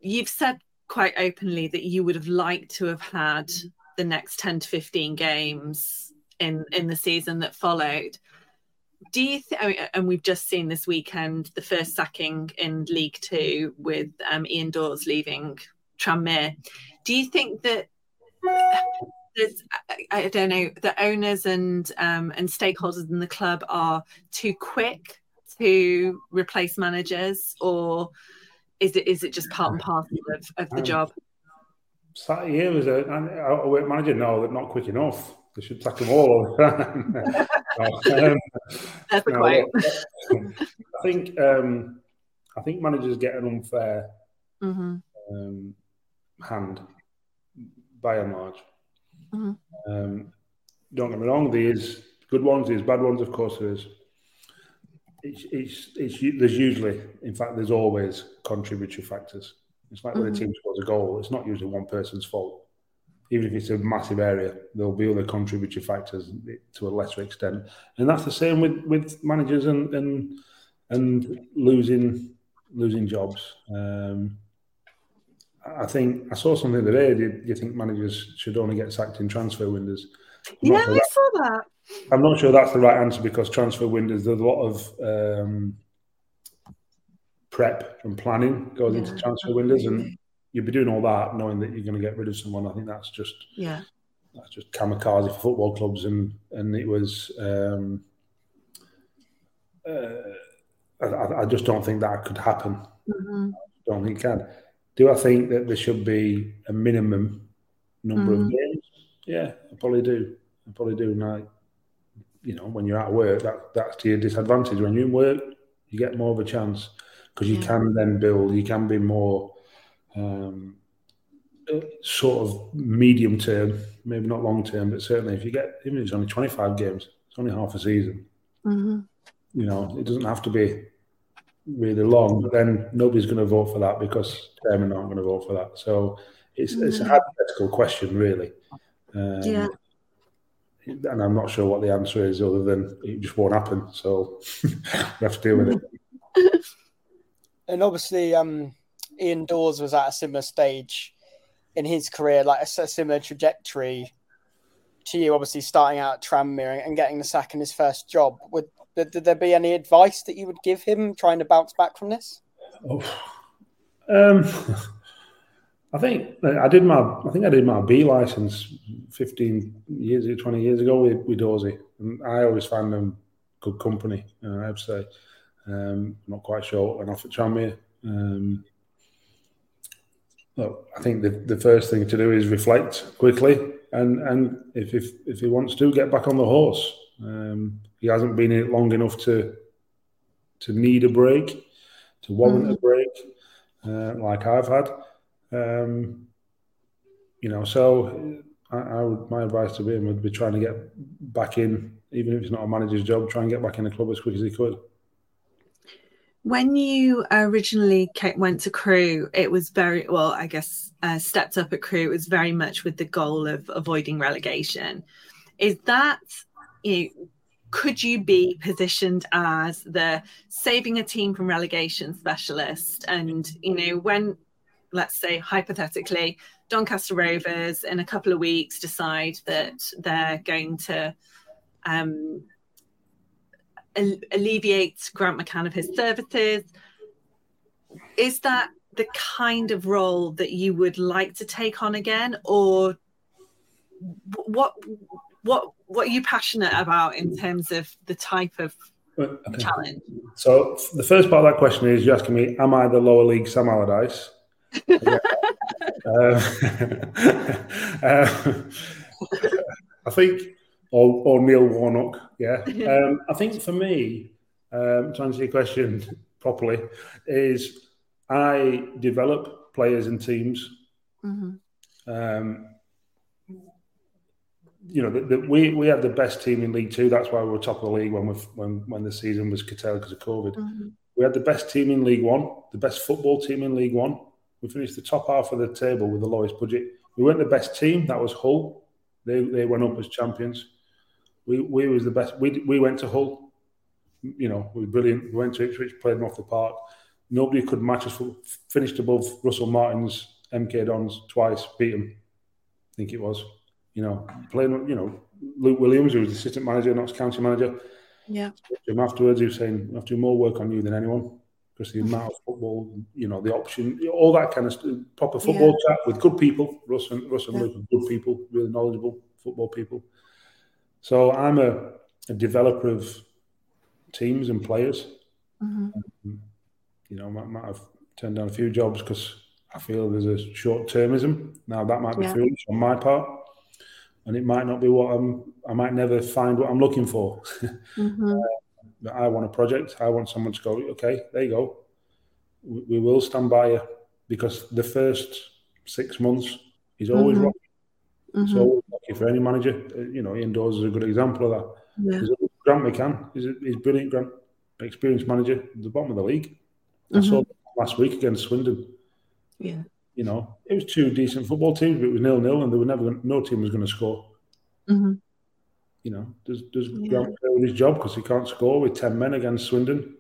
You've said quite openly that you would have liked to have had the next 10 to 15 games in, in the season that followed. Do you think, and we've just seen this weekend the first sacking in League Two with um, Ian Dawes leaving Tranmere. Do you think that there's, I, I don't know, the owners and um, and stakeholders in the club are too quick to replace managers, or is it is it just part and parcel of, of the Um, job? Sat here as a, a, a work manager, no, they're not quick enough. They should sack them all all the time. Um, That's no, quote. I think um, I think managers get an unfair hmm um, hand by and large. Mhm. Um, don't get me wrong, there is good ones, there's bad ones, of course there is. It's, it's, it's, there's usually, in fact, there's always contributory factors. It's like when a team scores a goal, it's not usually one person's fault. Even if it's a massive area, there'll be other contributory factors to a lesser extent. And that's the same with, with managers and, and and losing losing jobs. Um, I think I saw something today. Do you, do you think managers should only get sacked in transfer windows? I'm Yeah, I that- that. I'm not sure that's the right answer because transfer windows there's a lot of um, prep and planning goes yeah, into transfer windows, and you'd be doing all that knowing that you're going to get rid of someone. I think that's just yeah, that's just kamikaze for football clubs, and and it was. Um, uh, I, I, just don't think that could happen. Mm-hmm. I don't think it can. Do I think that there should be a minimum number mm-hmm. of games? Yeah, I probably do. I probably doing And I, you know, when you're at work, that that's to your disadvantage. When you're in work, you get more of a chance because you yeah. can then build. You can be more um, sort of medium term, maybe not long term, but certainly if you get even if it's only 25 games, it's only half a season. Mm-hmm. You know, it doesn't have to be really long, but then nobody's going to vote for that because chairman aren't going to vote for that. So it's mm-hmm. it's a mm-hmm. hypothetical question, really. Um, yeah. And I'm not sure what the answer is, other than it just won't happen. So we have to deal with it. And obviously, um, Ian Dawes was at a similar stage in his career, like a, a similar trajectory to you, obviously starting out at Tranmere and getting the sack in his first job. Would did, did, there be any advice that you would give him trying to bounce back from this? Oh, um, I think I did my I think I did my B license 15 years, 20 years ago with, with Dawesy, and I always found them good company. Uh, I have to say, um, I'm not quite sure what went off at Tranmere. Um, look, I think the, the first thing to do is reflect quickly, and and if if, if he wants to get back on the horse, um, he hasn't been in it long enough to to need a break, to warrant mm-hmm. a break, uh, like I've had. Um, you know, so I, I, would my advice to him would be trying to get back in, even if it's not a manager's job, try and get back in the club as quick as he could. When you originally came, went to Crewe, it was very well. I guess uh, stepped up at Crewe. It was very much with the goal of avoiding relegation. Is that you know, could you be positioned as the saving a team from relegation specialist? And you know when let's say hypothetically, Doncaster Rovers in a couple of weeks decide that they're going to um, alleviate Grant McCann of his services. Is that the kind of role that you would like to take on again, or what? What what are you passionate about in terms of the type of okay. challenge? So the first part of that question is you're asking me, am I the lower league Sam Allardyce? um, uh, I think, or, or Neil Warnock, yeah. Um, I think for me, um, to answer your question properly, is I develop players and teams. Mm-hmm. Um, you know, the, the, we we had the best team in League Two. That's why we were top of the league when we when when the season was curtailed because of COVID. Mm-hmm. We had the best team in League One, the best football team in League One. We finished the top half of the table with the lowest budget. We weren't the best team. That was Hull. They they went up as champions. We we was the best. We we went to Hull. You know, we were brilliant. We went to Ipswich, played them off the park. Nobody could match us. Finished above Russell Martin's MK Dons twice. Beat them. I think it was. You know, playing. You know, Luke Williams, who was assistant manager, Notts County manager. Yeah. Him afterwards, he was saying, "I have to do more work on you than anyone." Because the amount of football, you know, the option, all that kind of stuff, proper football yeah. chat with good people. Russ and Russ and yeah. Luke are good people, really knowledgeable football people. So I'm a, a developer of teams and players. Mm-hmm. Um, you know, might, might have turned down a few jobs because I feel there's a short termism. Now that might be yeah. foolish on my part, and it might not be what I'm. I might never find what I'm looking for. Mm-hmm. uh, I want a project. I want someone to go, okay, there you go. We, we will stand by you because the first six months is always mm-hmm. rocky. Mm-hmm. It's always rocky for any manager. Uh, you know, Ian Dawes is a good example of that. Yeah. Grant McCann is he's brilliant. Grant, experienced manager at the bottom of the league. Mm-hmm. I saw last week against Swindon. Yeah. You know, it was two decent football teams, but it was nil nil, and they were never no team was going to score. Mm-hmm. You know, does does yeah. Grant play with his job because he can't score with ten men against Swindon?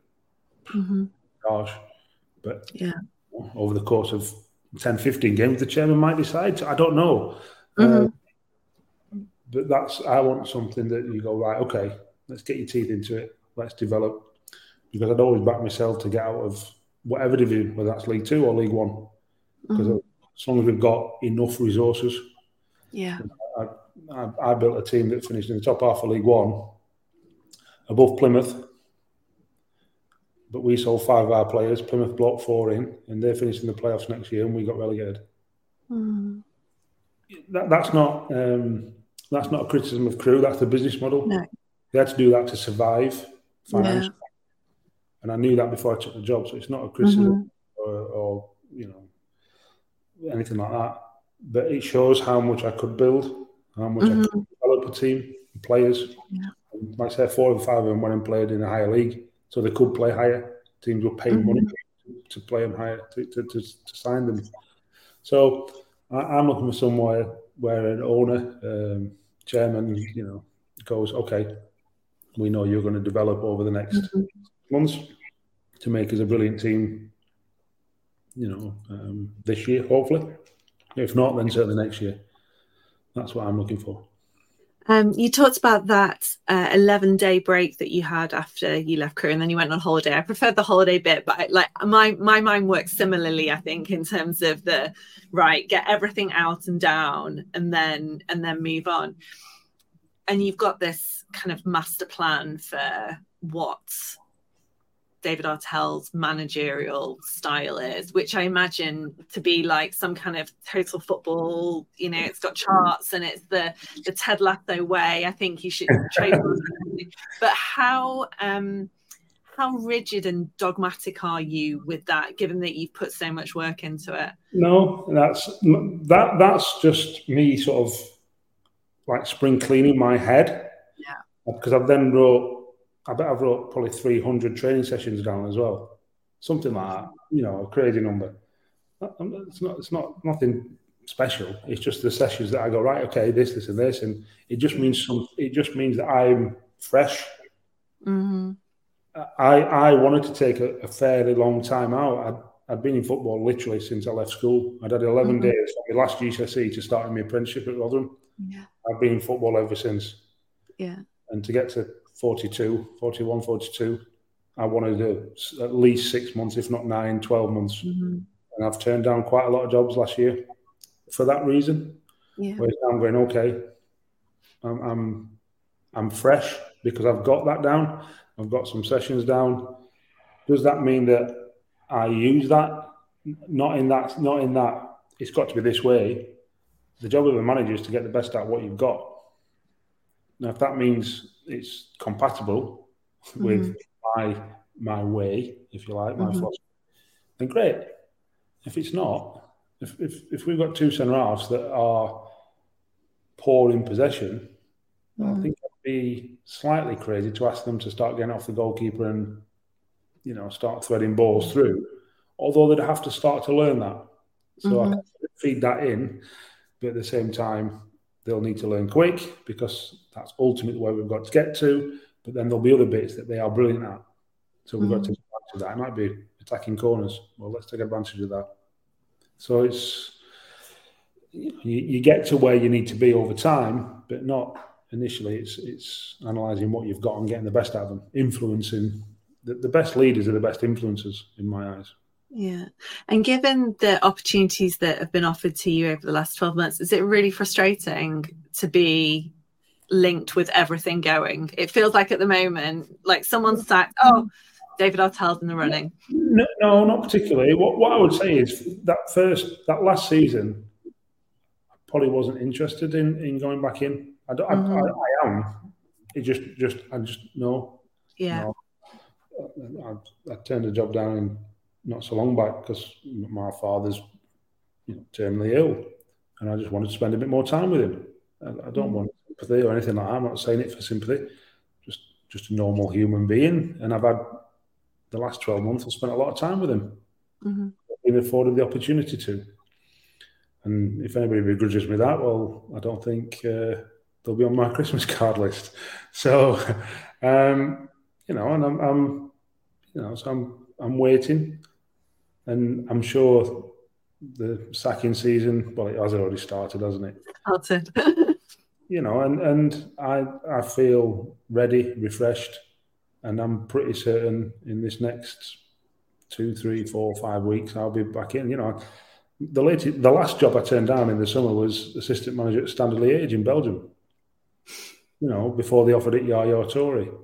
Mm-hmm. Gosh, but yeah, over the course of 10, 15 games, the chairman might decide. I don't know. Mm-hmm. Uh, but that's I want something that you go right. Okay, let's get your teeth into it. Let's develop because I'd always back myself to get out of whatever division, whether that's League Two or League One, because mm-hmm. as long as we've got enough resources. Yeah. I, I, built a team that finished in the top half of League One, above Plymouth. But we sold five of our players. Plymouth blocked four in, and they finished in the playoffs next year, and we got relegated. Mm. That, that's not um, that's not a criticism of Crewe. That's the business model. No. They had to do that to survive financially, yeah. and I knew that before I took the job. So it's not a criticism mm-hmm. or, or you know anything like that. But it shows how much I could build, how much mm-hmm. I develop a team, players. Yeah. Like I said, four the five of them went and played in a higher league, so they could play higher. Teams were paying mm-hmm. money to, to, play them higher, to, to, to, to sign them. So I, am looking for somewhere where an owner, um, chairman, you know, goes, okay, we know you're going to develop over the next mm-hmm. months to make us a brilliant team. You know, um, this year, hopefully. If not, then certainly next year. That's what I'm looking for. Um, you talked about that uh, 11 day break that you had after you left Crewe and then you went on holiday. I preferred the holiday bit, but I, like my my mind works similarly. I think in terms of the right, get everything out and down, and then and then move on. And you've got this kind of master plan for what David Artell's managerial style is, which I imagine to be like some kind of total football. You know, it's got charts and it's the the Ted Lasso way. I think you should trade. but how um, how rigid and dogmatic are you with that, given that you've put so much work into it? No, that's that. That's just me, sort of like spring cleaning my head. Yeah. Because I've then wrote I bet I've wrote probably 300 training sessions down as well. Something like that, you know, a crazy number. It's not, it's not nothing special. It's just the sessions that I go, right, okay, this, this, and this. And it just means some, it just means that I'm fresh. Mm-hmm. I, I wanted to take a, a fairly long time out. I'd, I'd been in football literally since I left school. I'd had 11 mm-hmm. days from my last GCSE to starting my apprenticeship at Rotherham. Yeah. I've been in football ever since. Yeah. And to get to 42, 41, 42. I wanted do at least six months, if not nine, 12 months. Mm-hmm. And I've turned down quite a lot of jobs last year for that reason. Yeah. I'm going, okay, I'm, I'm, I'm fresh because I've got that down. I've got some sessions down. Does that mean that I use that? Not in that, not in that it's got to be this way. The job of a manager is to get the best out of what you've got. Now, if that means it's compatible mm-hmm. with my my way, if you like, my mm-hmm. philosophy, then great. If it's not, if, if, if we've got two centre halves that are poor in possession, mm. I think it'd be slightly crazy to ask them to start getting off the goalkeeper and you know start threading balls through. Although they'd have to start to learn that, so mm-hmm. I feed that in, but at the same time, they'll need to learn quick because that's ultimately where we've got to get to. But then there'll be other bits that they are brilliant at. So we've mm. got to take advantage of that. It might be attacking corners. Well, let's take advantage of that. So it's you, you get to where you need to be over time, but not initially. It's it's analysing what you've got and getting the best out of them, influencing. The, the best leaders are the best influencers in my eyes. Yeah. And given the opportunities that have been offered to you over the last 12 months, is it really frustrating to be linked with everything going? It feels like at the moment, like someone's sacked, oh, David Artell's in the running. No, no, not particularly. What, what I would say is that first, that last season, I probably wasn't interested in, in going back in. I, mm-hmm. I, I, I, am. It just, just, I just, no. Yeah. No. I, I, turned the job down in not so long back because my father's you know, terminally ill, and I just wanted to spend a bit more time with him. I, I don't mm. want sympathy or anything like that. I'm not saying it for sympathy. Just just a normal human being, and I've had the last twelve months. I've spent a lot of time with him. Mm-hmm. Been afforded the opportunity to. And if anybody begrudges me that, well, I don't think uh, they'll be on my Christmas card list. So, um, you know, and I'm, I'm, you know, so I'm, I'm waiting and I'm sure the sacking season, well, it has already started, hasn't it? Started. you know, and, and I, I feel ready, refreshed, and I'm pretty certain in this next two, three, four, five weeks, I'll be back in. You know, the latest, the last job I turned down in the summer was assistant manager at Standard Liège in Belgium. You know, before they offered it Yaya Toure.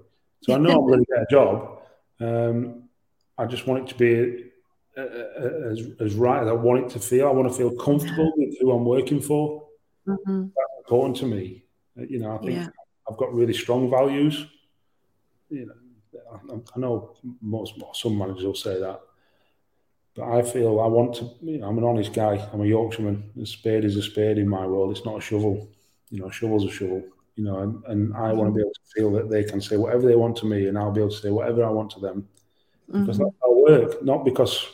So I know I'm going to get a job. Um, I just want it to be uh, as, as right as I want it to feel. I want to feel comfortable with who I'm working for. Mm-hmm. That's important to me. Uh, you know, I think yeah. I've got really strong values. You know, I, I know most some managers will say that, but I feel I want to. You know, I'm an honest guy. I'm a Yorkshireman. A spade is a spade in my world. It's not a shovel. You know, a shovel's a shovel. You know, and, and I want to be able to feel that they can say whatever they want to me, and I'll be able to say whatever I want to them. Because mm-hmm. that's our work, not because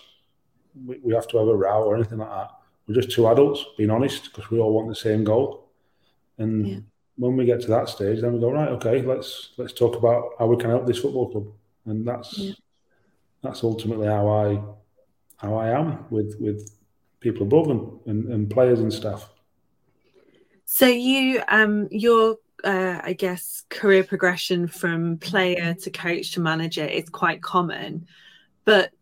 we, we have to have a row or anything like that. We're just two adults being honest because we all want the same goal. And yeah. when we get to that stage, then we go right. Okay, let's let's talk about how we can help this football club, and that's yeah. that's ultimately how I how I am with with people above and, and, and players and staff. So you um your uh, I guess career progression from player to coach to manager is quite common, but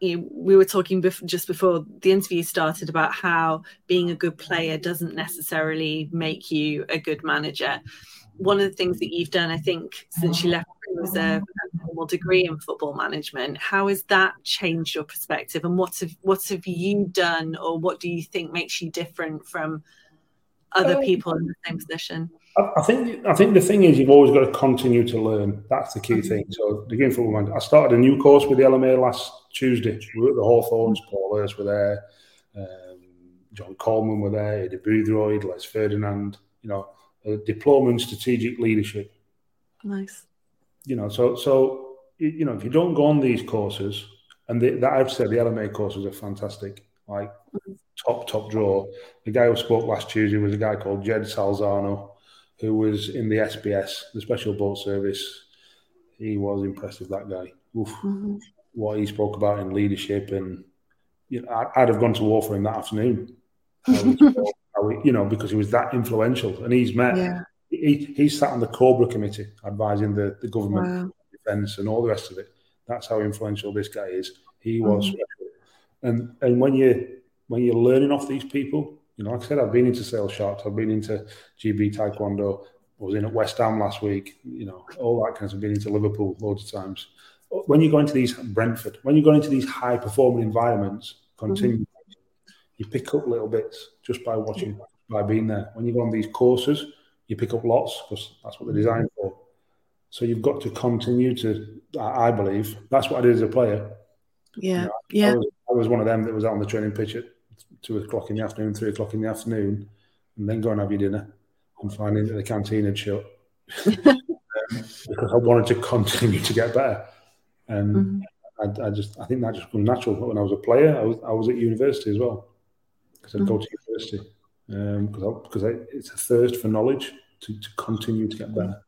you know, we were talking bef- just before the interview started about how being a good player doesn't necessarily make you a good manager. One of the things that you've done, I think, since you left was a, formal degree in football management. How has that changed your perspective, and what have what have you done, or what do you think makes you different from other um, people in the same position? I think I think the thing is you've always got to continue to learn. That's the key mm-hmm. thing. So the game football I started a new course with the LMA last Tuesday. We were at the Hawthorns, Paul Hurst were there, um, John Coleman were there, Aidy Boothroyd, Les Ferdinand. You know, a diploma in strategic leadership. Nice. You know, so so you know if you don't go on these courses, and the, that I've said the LMA courses are fantastic, like mm-hmm. top top draw. The guy who spoke last Tuesday was a guy called Jed Salzano who was in the SBS, the Special Boat Service. He was impressive, that guy. Mm-hmm. What he spoke about in leadership, and you know, I, would have gone to war for him that afternoon. he, you know, because he was that influential, and he's met. Yeah. He, he sat on the Cobra committee advising the, the government wow. defence and all the rest of it. That's how influential this guy is. He was mm-hmm. and and when you when you're learning off these people, you know, like I said, I've been into Sale Sharks, I've been into GB Taekwondo, I was in at West Ham last week, you know, all that kind of I've been into Liverpool loads of times. When you go into these Brentford, when you go into these high performing environments, continue, mm-hmm. you pick up little bits just by watching, by being there. When you go on these courses, you pick up lots because that's what they're designed for. So you've got to continue to, I believe, that's what I did as a player. Yeah. You know, yeah. I was, I was one of them that was out on the training pitch at two o'clock in the afternoon, three o'clock in the afternoon, and then go and have your dinner and finding that the canteen had shut um, because I wanted to continue to get better. And mm-hmm. I, I, just, I think that just comes natural. But when I was a player, I was, I was at university as well because I'd mm-hmm. go to university because um, because it's a thirst for knowledge to, to continue to get better.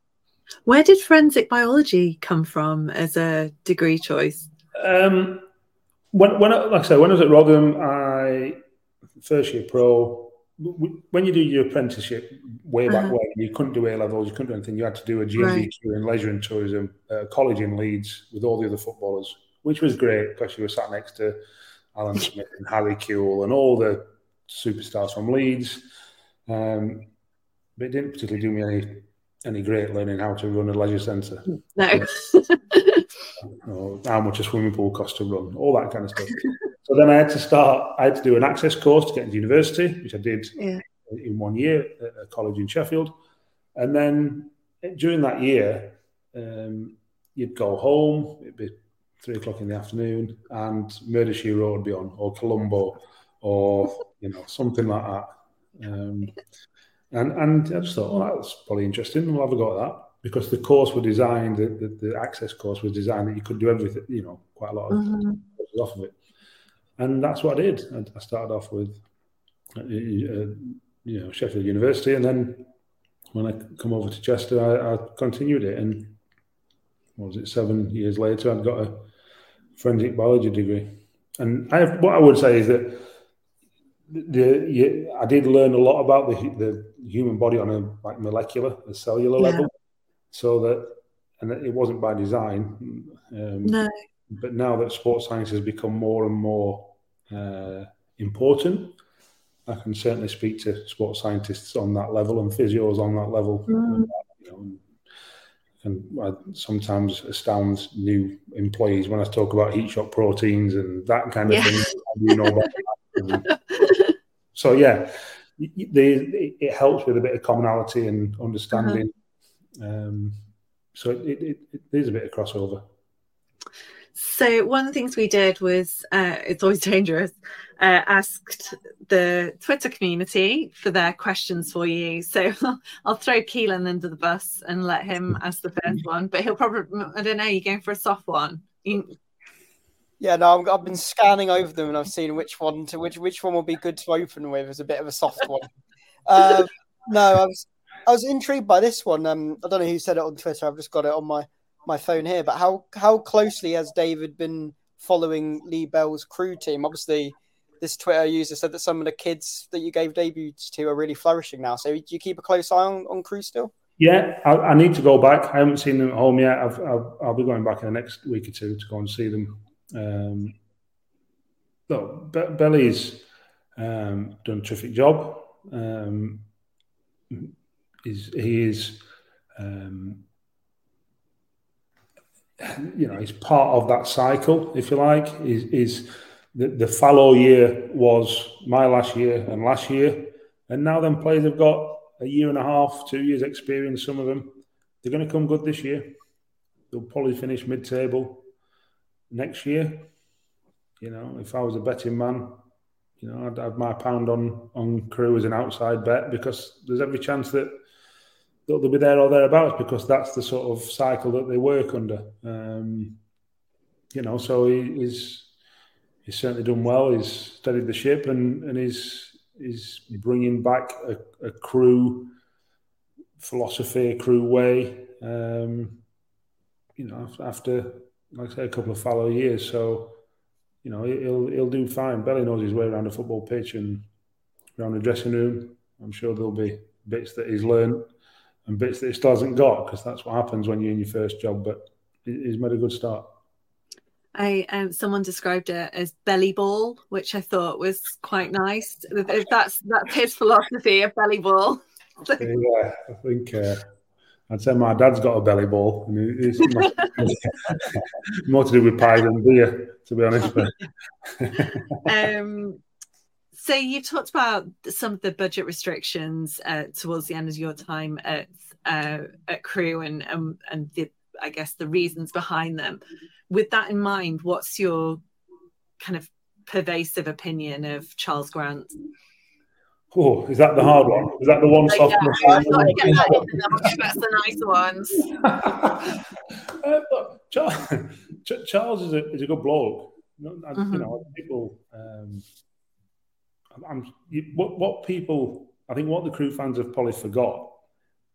Where did forensic biology come from as a degree choice? Um, when, when I, like I said, when I was at Rotherham, I first year pro. When you do your apprenticeship way back uh-huh. when, you couldn't do A levels, you couldn't do anything. You had to do a GNVQ right. in leisure and tourism, uh, college in Leeds with all the other footballers, which was great because you were sat next to Alan Smith and Harry Kewell and all the superstars from Leeds. Um, but it didn't particularly do me any any great learning how to run a leisure centre. No. or how much a swimming pool costs to run, all that kind of stuff. so then I had to start, I had to do an access course to get into university, which I did yeah. in one year at a college in Sheffield. And then during that year, um, you'd go home, it'd be three o'clock in the afternoon, and Murder She Wrote would be on, or Columbo, or you know something like that. Um, and and I just thought, oh, that's probably interesting. We'll have a go at that because the course was designed, the, the, the, access course was designed that you could do everything, you know, quite a lot of mm-hmm. off of it. And that's what I did. I, I started off with, uh, uh, you know, Sheffield University, and then when I come over to Chester, I, I continued it. And was it seven years later? I'd got a forensic biology degree. And I have, what I would say is that the, you, I did learn a lot about the, the human body on a like molecular, a cellular yeah. level so that and it wasn't by design. Um, no. but now that sports science has become more and more uh, important, I can certainly speak to sports scientists on that level and physios on that level. Mm. You know, and, I sometimes astound new employees when I talk about heat shock proteins and that kind of yeah. thing. You know so yeah, they, it helps with a bit of commonality and understanding. Uh-huh. Um, so it, it, it is a bit of crossover. So one of the things we did was uh, it's always dangerous. Uh, asked the Twitter community for their questions for you. So I'll throw Keelan under the bus and let him ask the first one. But he'll probably I don't know. You're going for a soft one. You... Yeah, no, I've, I've been scanning over them and I've seen which one to which which one will be good to open with as a bit of a soft one. um, no, I was I was intrigued by this one. Um, I don't know who said it on Twitter. I've just got it on my my phone here. But how how closely has David been following Lee Bell's Crewe team? Obviously, this Twitter user said that some of the kids that you gave debuts to are really flourishing now. So do you keep a close eye on, on Crewe still? Yeah, I, I, need to go back. I haven't seen them at home yet. I've, I'll, I'll be going back in the next week or two to go and see them. Um, look, Be- Belly's um, done a terrific job. Um, is he is um, you know, he's part of that cycle, if you like. Is is the, the fallow year was my last year and last year, and now them players have got a year and a half, two years experience. Some of them, they're going to come good this year. They'll probably finish mid-table next year. You know, if I was a betting man, you know, I'd have my pound on on Crewe as an outside bet because there's every chance that they'll, be there or thereabouts because that's the sort of cycle that they work under. Um, you know, so he, he's he's certainly done well. He's steadied the ship and and he's he's bringing back a, a Crewe philosophy, a Crewe way. Um, you know, after like I say, a couple of fallow years, so you know he'll he'll do fine. Belly knows his way around a football pitch and around the dressing room. I'm sure there'll be bits that he's learned and bits that he still hasn't got because that's what happens when you're in your first job. But he's made a good start. I um, someone described it as belly ball, which I thought was quite nice. That's that's his philosophy of belly ball. yeah, I think uh, I'd say my dad's got a belly ball, and it's more, more to do with pie than beer, to be honest. um, so you've talked about some of the budget restrictions uh, towards the end of your time at uh, at Crewe and um, and the I guess the reasons behind them. With that in mind, what's your kind of pervasive opinion of Charles Grant? Oh, is that the hard one? Is that the one soft? Yeah, that that's the nice ones. uh, Charles, Charles is a, is a good bloke. mm-hmm. You know, people. Um, I'm, what what people I think what the Crewe fans have probably forgot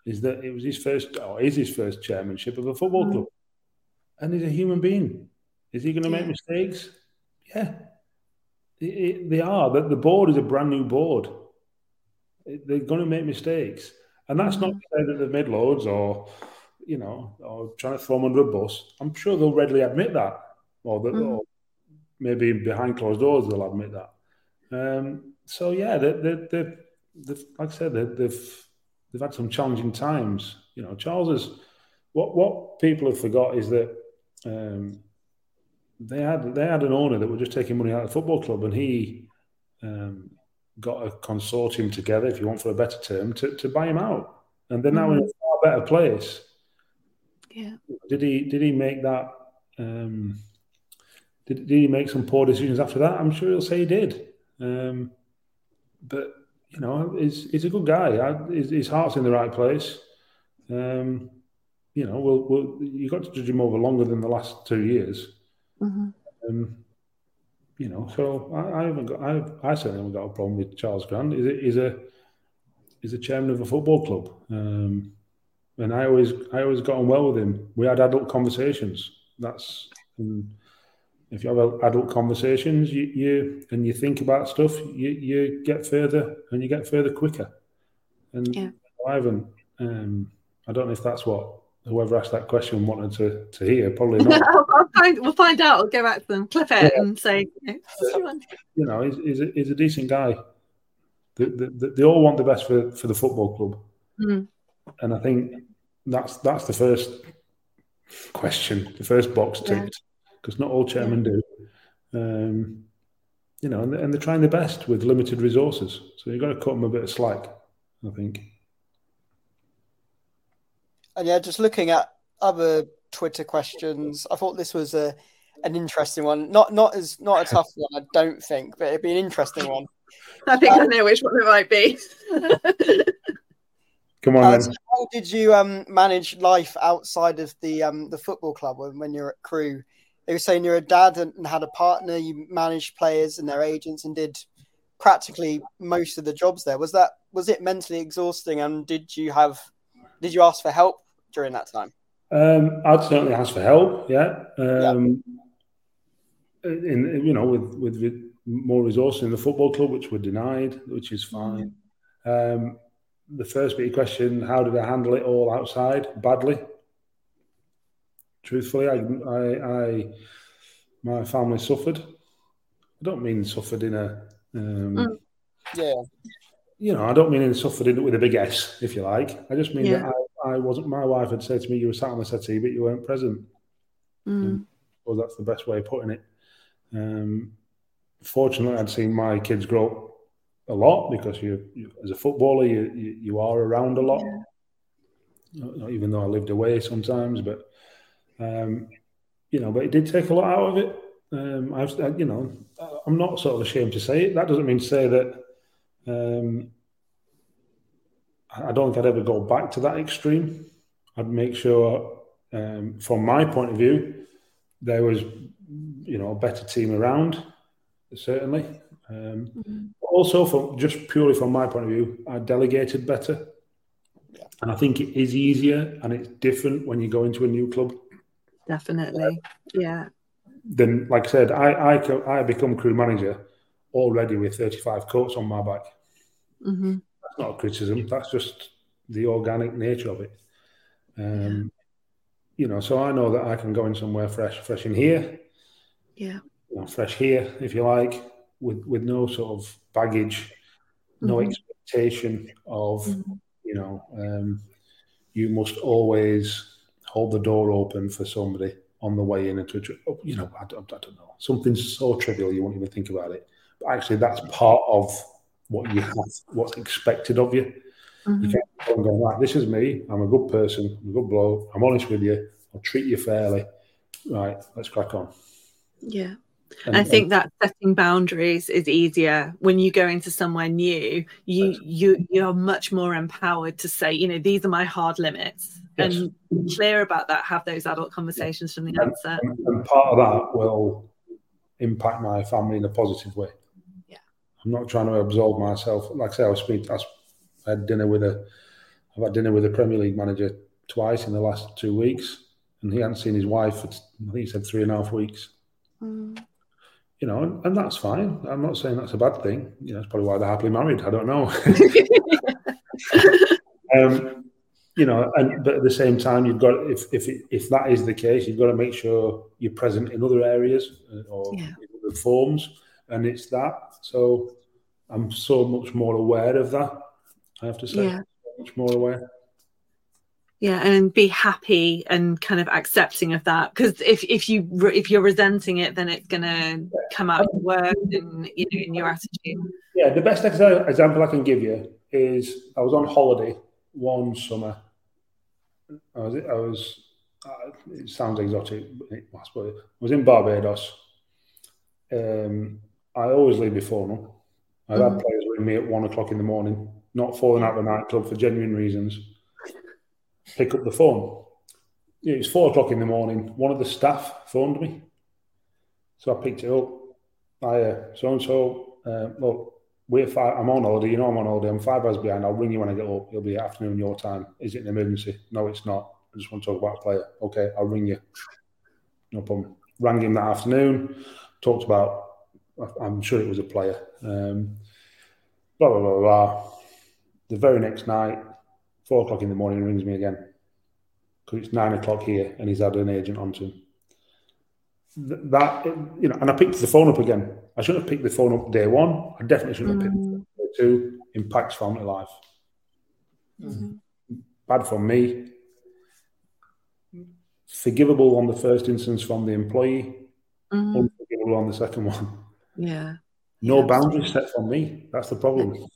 is that it was his first or is his first chairmanship of a football mm. club, and he's a human being. Is he going to make mistakes? Yeah, it, it, they are. The, the board is a brand new board. It, they're going to make mistakes, and that's not mm. to say that they've made loads or you know or trying to throw them under a bus. I'm sure they'll readily admit that, or that, mm. or maybe behind closed doors they'll admit that. Um, so yeah, they, they, they, they've, like I said, they, they've they've had some challenging times. You know, Charles is what what people have forgot is that um, they had they had an owner that were just taking money out of the football club, and he um, got a consortium together, if you want for a better term, to, to buy him out, and they're now mm-hmm. in a far better place. Yeah. Did he did he make that? Um, did, did he make some poor decisions after that? I'm sure he'll say he did. Um, but you know, he's he's a good guy. His, his heart's in the right place. Um, you know, we'll, we'll you got to judge him over longer than the last two years. Mm-hmm. Um, you know, so I, I, haven't got I, I certainly haven't got a problem with Charles Grant. He's a he's a, he's a chairman of a football club, um, and I always I always got on well with him. We had adult conversations. That's and if you have adult conversations, you, you and you think about stuff, you, you get further and you get further quicker. And yeah. I haven't. Um, I don't know if that's what whoever asked that question wanted to, to hear. Probably not. I'll find, we'll find out. I'll go back to them, clip it, Yeah. and say, you know, you know, he's, he's, a, he's a decent guy. They, they, they all want the best for, for the football club, Mm. and I think that's that's the first question, the first box Yeah. Ticked, because not all chairmen do. Um, you know, and, they- and they're trying their best with limited resources, so you've got to cut them a bit of slack. I think. And yeah, just looking at other Twitter questions, I thought this was a an interesting one. Not not as not a tough one, I don't think, but it'd be an interesting one. I think I know which one it might be. Come on, Uh, then. so how did you um, manage life outside of the um, the football club when, when you're at Crewe? They were saying you're a dad and, and had a partner. You managed players and their agents and did practically most of the jobs there. Was that was it mentally exhausting? And did you have did you ask for help during that time? Um, I'd certainly ask for help. Yeah. Um, In you know with, with with more resources in the football club, which were denied, which is fine. Um, the first bit of question: How did I handle it all outside? Badly. Truthfully, I, I, I my family suffered. I don't mean suffered in a um, Mm. Yeah, you know, I don't mean in suffered in, with a big S, if you like. I just mean Yeah. that I, I wasn't. My wife had said to me, "You were sat on the settee, but you weren't present." Mm. Well, that's the best way of putting it. Um, fortunately, I'd seen my kids grow up a lot because you, you as a footballer, you, you you are around a lot. Not- not Even though I lived away sometimes, but um, you know, but it did take a lot out of it. Um, I've, I- you know, I'm not sort of ashamed to say it. That doesn't mean to say that. Um, I don't think I'd ever go back to that extreme. I'd make sure, um, from my point of view, there was, you know, a better team around, certainly. Um, but Also, from just purely from my point of view, I delegated better, and I think it is easier and it's different when you go into a new club. Definitely. Yeah. Then, like I said, I I, I become Crewe manager already with 35 coats on my back. hmm That's not a criticism. That's just the organic nature of it. Um, You know, so I know that I can go in somewhere fresh, fresh in here, Yeah. you know, fresh here, if you like, with with no sort of baggage, no Mhm. expectation of, Mhm. you know, um, you must always hold the door open for somebody on the way in into a, oh, you know, I don't, I don't know, something so trivial you won't even think about it. But actually, that's part of what you have, what's expected of you. You Mhm. can't go and go, right, this is me. I'm a good person. I'm a good bloke. I'm honest with you. I'll treat you fairly. Right, let's crack on. Yeah. And- I think that setting boundaries is easier when you go into somewhere new. You you you're much more empowered to say, you know, these are my hard limits, Yes. and clear about that. Have those adult conversations from the And, outset. and, and part of that will impact my family in a positive way. Yeah. I'm not trying to absolve myself. Like I say, I was speaking. I had dinner with a. I've had dinner with a Premier League manager twice in the last two weeks, and he hadn't seen his wife for, I think he said three and a half weeks. Mm. You know, and, and that's fine. I'm not saying that's a bad thing. You know, it's probably why they're happily married. I don't know. um, you know, and but at the same time, you've got if if if that is the case, you've got to make sure you're present in other areas uh, or Yeah. in other forms, and it's that. So I'm so much more aware of that. I have to say, Yeah. so much more aware. Yeah, and be happy and kind of accepting of that. Because if if you if you're resenting it, then it's gonna come out of work and you know in your attitude. Yeah, the best ex- example I can give you is I was on holiday one summer. I was, I was uh, it sounds exotic, but it, suppose I was in Barbados. Um, I always leave before them. I've had players ring me at one o'clock in the morning, not falling out of the nightclub for genuine reasons. Pick up the phone. Yeah, it's four o'clock in the morning. One of the staff phoned me. So I picked it up. I, uh, so and so, uh, look, we're five, I'm on holiday. You know, I'm on holiday. I'm five hours behind. I'll ring you when I get up. It'll be afternoon your time. Is it an emergency? No, it's not. I just want to talk about a player. Okay, I'll ring you. No problem. Rang him that afternoon. Talked about. I'm sure it was a player. Um, blah blah blah blah. The very next night, four o'clock in the morning, rings me again. because it's nine o'clock here and he's had an agent onto him. That you know, and I picked the phone up again. I shouldn't have picked the phone up day one. I definitely shouldn't have picked it up day two. Impacts family life. Mhm. Bad for me. Forgivable on the first instance from the employee. Mhm. Unforgivable on the second one. Yeah. No Yeah. boundaries set for me. That's the problem.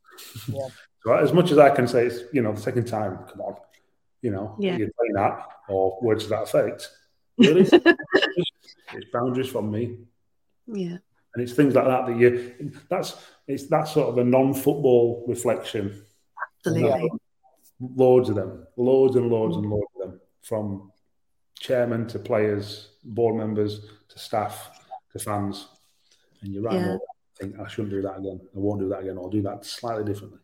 Yeah. So as much as I can say, it's you know the second time. Come on, you know Yeah. you're playing that or words to that effect. Really, it's boundaries from me, Yeah. and it's things like that that you. That's it's that sort of a non-football reflection. Absolutely. Loads of them, loads and loads and loads of them, from chairman to players, board members to staff to fans. And you're right. Yeah. I think I shouldn't do that again. I won't do that again. I'll do that slightly differently.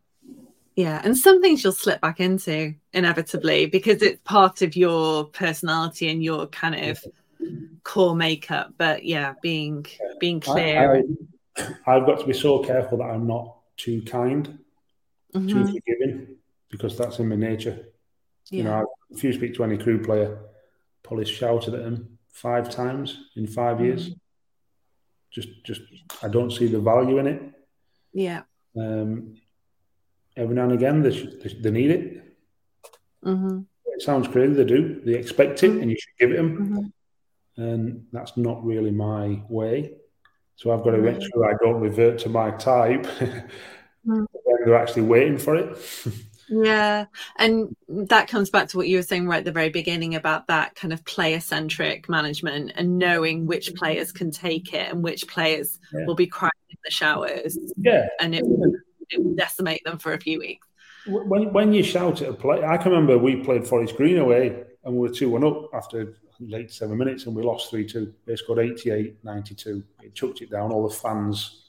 Yeah, and some things you'll slip back into inevitably because it's part of your personality and your kind of core makeup. But yeah, being being clear. I, I've got to be so careful that I'm not too kind, too Mhm. forgiving, because that's in my nature. You know, if you speak to any Crewe player, probably shouted at him five times in five years. Mm. Just, just, I don't see the value in it. Yeah. Um, every now and again, they, they, they need it. hmm It sounds crazy. They do. They expect it, and you should give it them. hmm and that's not really my way. So I've got to make sure I don't revert to my type Mm. they're actually waiting for it. Yeah. And that comes back to what you were saying right at the very beginning about that kind of player centric management and knowing which players can take it and which players Yeah. will be crying in the showers yeah, and it will, it will decimate them for a few weeks. when when you shout at a play, I can remember we played Forest Green away and we were two one up after late seven minutes and we lost three two. They scored 88, 92. It chucked it down. All the fans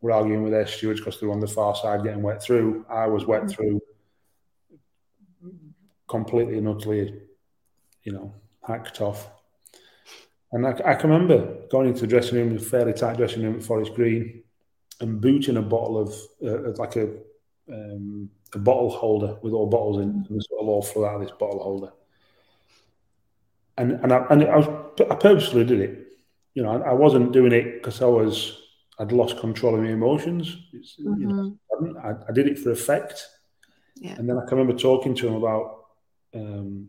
were arguing with their stewards because they were on the far side getting wet through. I was wet mm-hmm. through, completely and utterly, you know, hacked off. And I, I can remember going into the dressing room, a fairly tight dressing room at Forest Green, and booting a bottle of uh, like a um, a bottle holder with all bottles in, and sort of all flew out of this bottle holder. And and I, and I was I purposely did it. You know, I, I wasn't doing it because I was I'd lost control of my emotions. It's, you know, I, didn't- I, I did it for effect. Yeah. And then I can remember talking to him about um,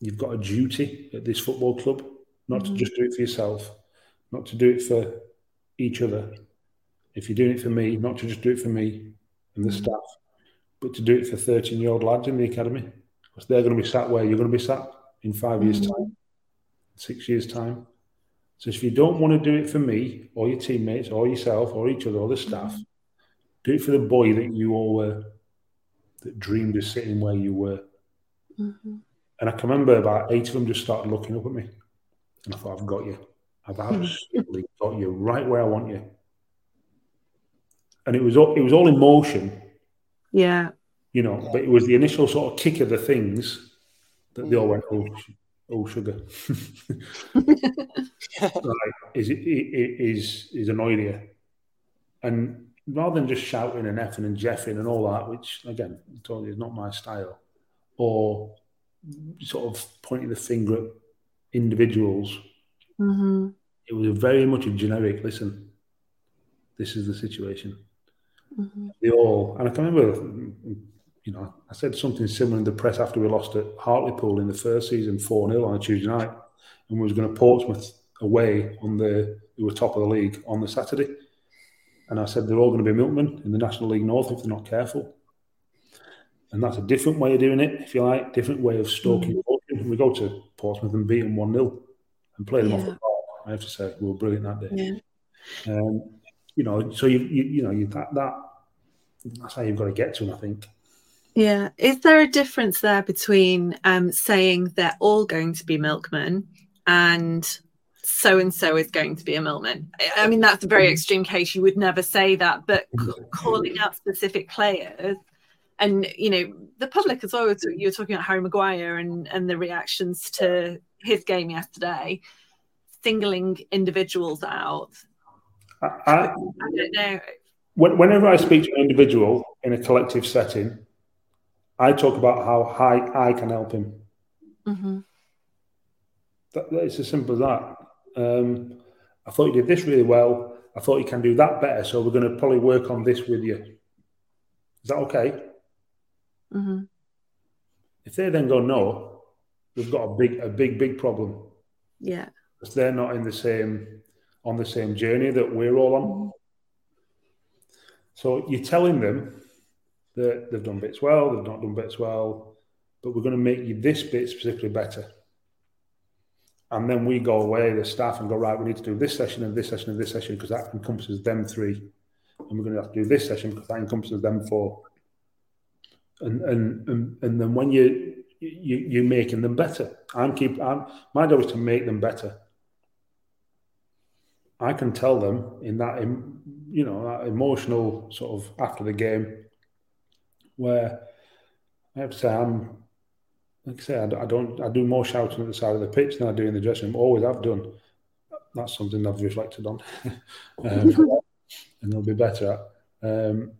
you've got a duty at this football club, not to just do it for yourself, not to do it for each other. If you're doing it for me, not to just do it for me and the mm. staff, but to do it for 13 year old lads in the academy. Because they're going to be sat where you're going to be sat in five years' mm. time, six years' time. So if you don't want to do it for me or your teammates or yourself or each other or the staff, mm. do it for the boy that you all were, that dreamed of sitting where you were. Mm-hmm. And I can remember about eight of them just started looking up at me. And I thought, I've got you. I've hmm. absolutely got you right where I want you. And it was all, it was all emotion, Yeah. you know, but it was the initial sort of kick of the things that they all went, oh, oh sugar. right, is it, it is is annoyed you. And rather than just shouting and effing and jeffing and all that, which again, I told you is not my style, or sort of pointing the finger at individuals, hmm it was very much a generic listen, this is the situation. Hmm They all, and I can remember, you know, I said something similar in the press after we lost at Hartlepool in the first season, 4 0 on a Tuesday night, and we was going to Portsmouth away on the, we were top of the league on the Saturday. And I said they're all going to be milkmen in the National League North if they're not careful. And that's a different way of doing it, if you like, different way of stalking. mm We go to Portsmouth and beat them 1 0 and play them off the park. I have to say, we were brilliant that day. Yeah. Um, you know, so you, you, you know, you, that, that, that's how you've got to get to them, I think. Yeah. Is there a difference there between um, saying they're all going to be milkmen and so and so is going to be a milkman? I- I mean, that's a very extreme case. You would never say that, but calling out specific players and, you know, the public as well. You were talking about Harry Maguire and, and the reactions to his game yesterday, singling individuals out. I, I, I don't know. when, whenever I speak to an individual in a collective setting, I talk about how high I can help him. Mm-hmm. That, it's as simple as that. Um, I thought you did this really well. I thought you can do that better. So we're going to probably work on this with you. Is that okay? Mm-hmm. If they then go no, we've got a big, a big, big problem. Yeah. Because they're not in the same on the same journey that we're all on. Mm-hmm. So you're telling them that they've done bits well, they've not done bits well, but we're going to make you this bit specifically better. And then we go away, the staff, and go, right, we need to do this session and this session and this session because that encompasses them three. And we're going to have to do this session because that encompasses them four. And and and, and then when you you you're making them better, I'm keep I'm, my job is to make them better. I can tell them in that, you know, that emotional sort of after the game, where I have to say I'm, like I say, I don't, I do more shouting at the side of the pitch than I do in the dressing room. Always have done. That's something I've reflected on, um, and they'll be better at. Um,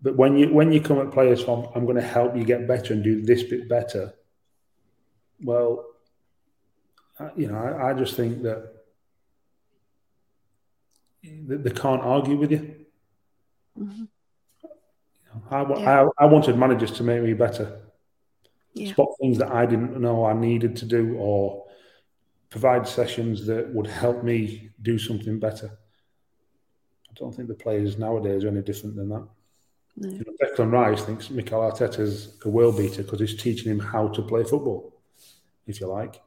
but when you when you come at players from, I'm going to help you get better and do this bit better. Well, you know, I, I just think that they can't argue with you. Mm-hmm. I, yeah. I, I, wanted managers to make me better, yeah. spot things that I didn't know I needed to do, or provide sessions that would help me do something better. I don't think the players nowadays are any different than that. No. You know, Declan Rice thinks Mikel Arteta's a world beater because he's teaching him how to play football, if you like.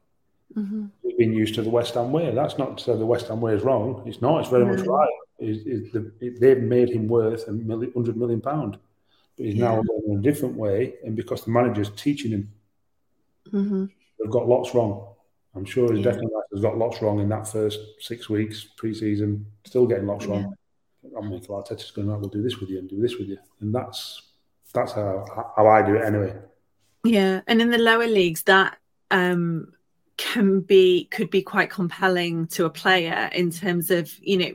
Mm-hmm. We've been used to the West Ham way. That's not to say the West Ham way is wrong. It's not. It's very much right. It's, it's the, it, they've made him worth a million, hundred million pound, but he's yeah. now in a different way. And because the manager's teaching him, mm-hmm. they've got lots wrong. I'm sure he's yeah. definitely has got lots wrong in that first six weeks pre-season. Still getting lots yeah. wrong. I'm Mikel Arteta's going, right, we'll do this with you and do this with you, and that's that's how how I do it anyway. Yeah, and in the lower leagues, that um, can be could be quite compelling to a player in terms of you know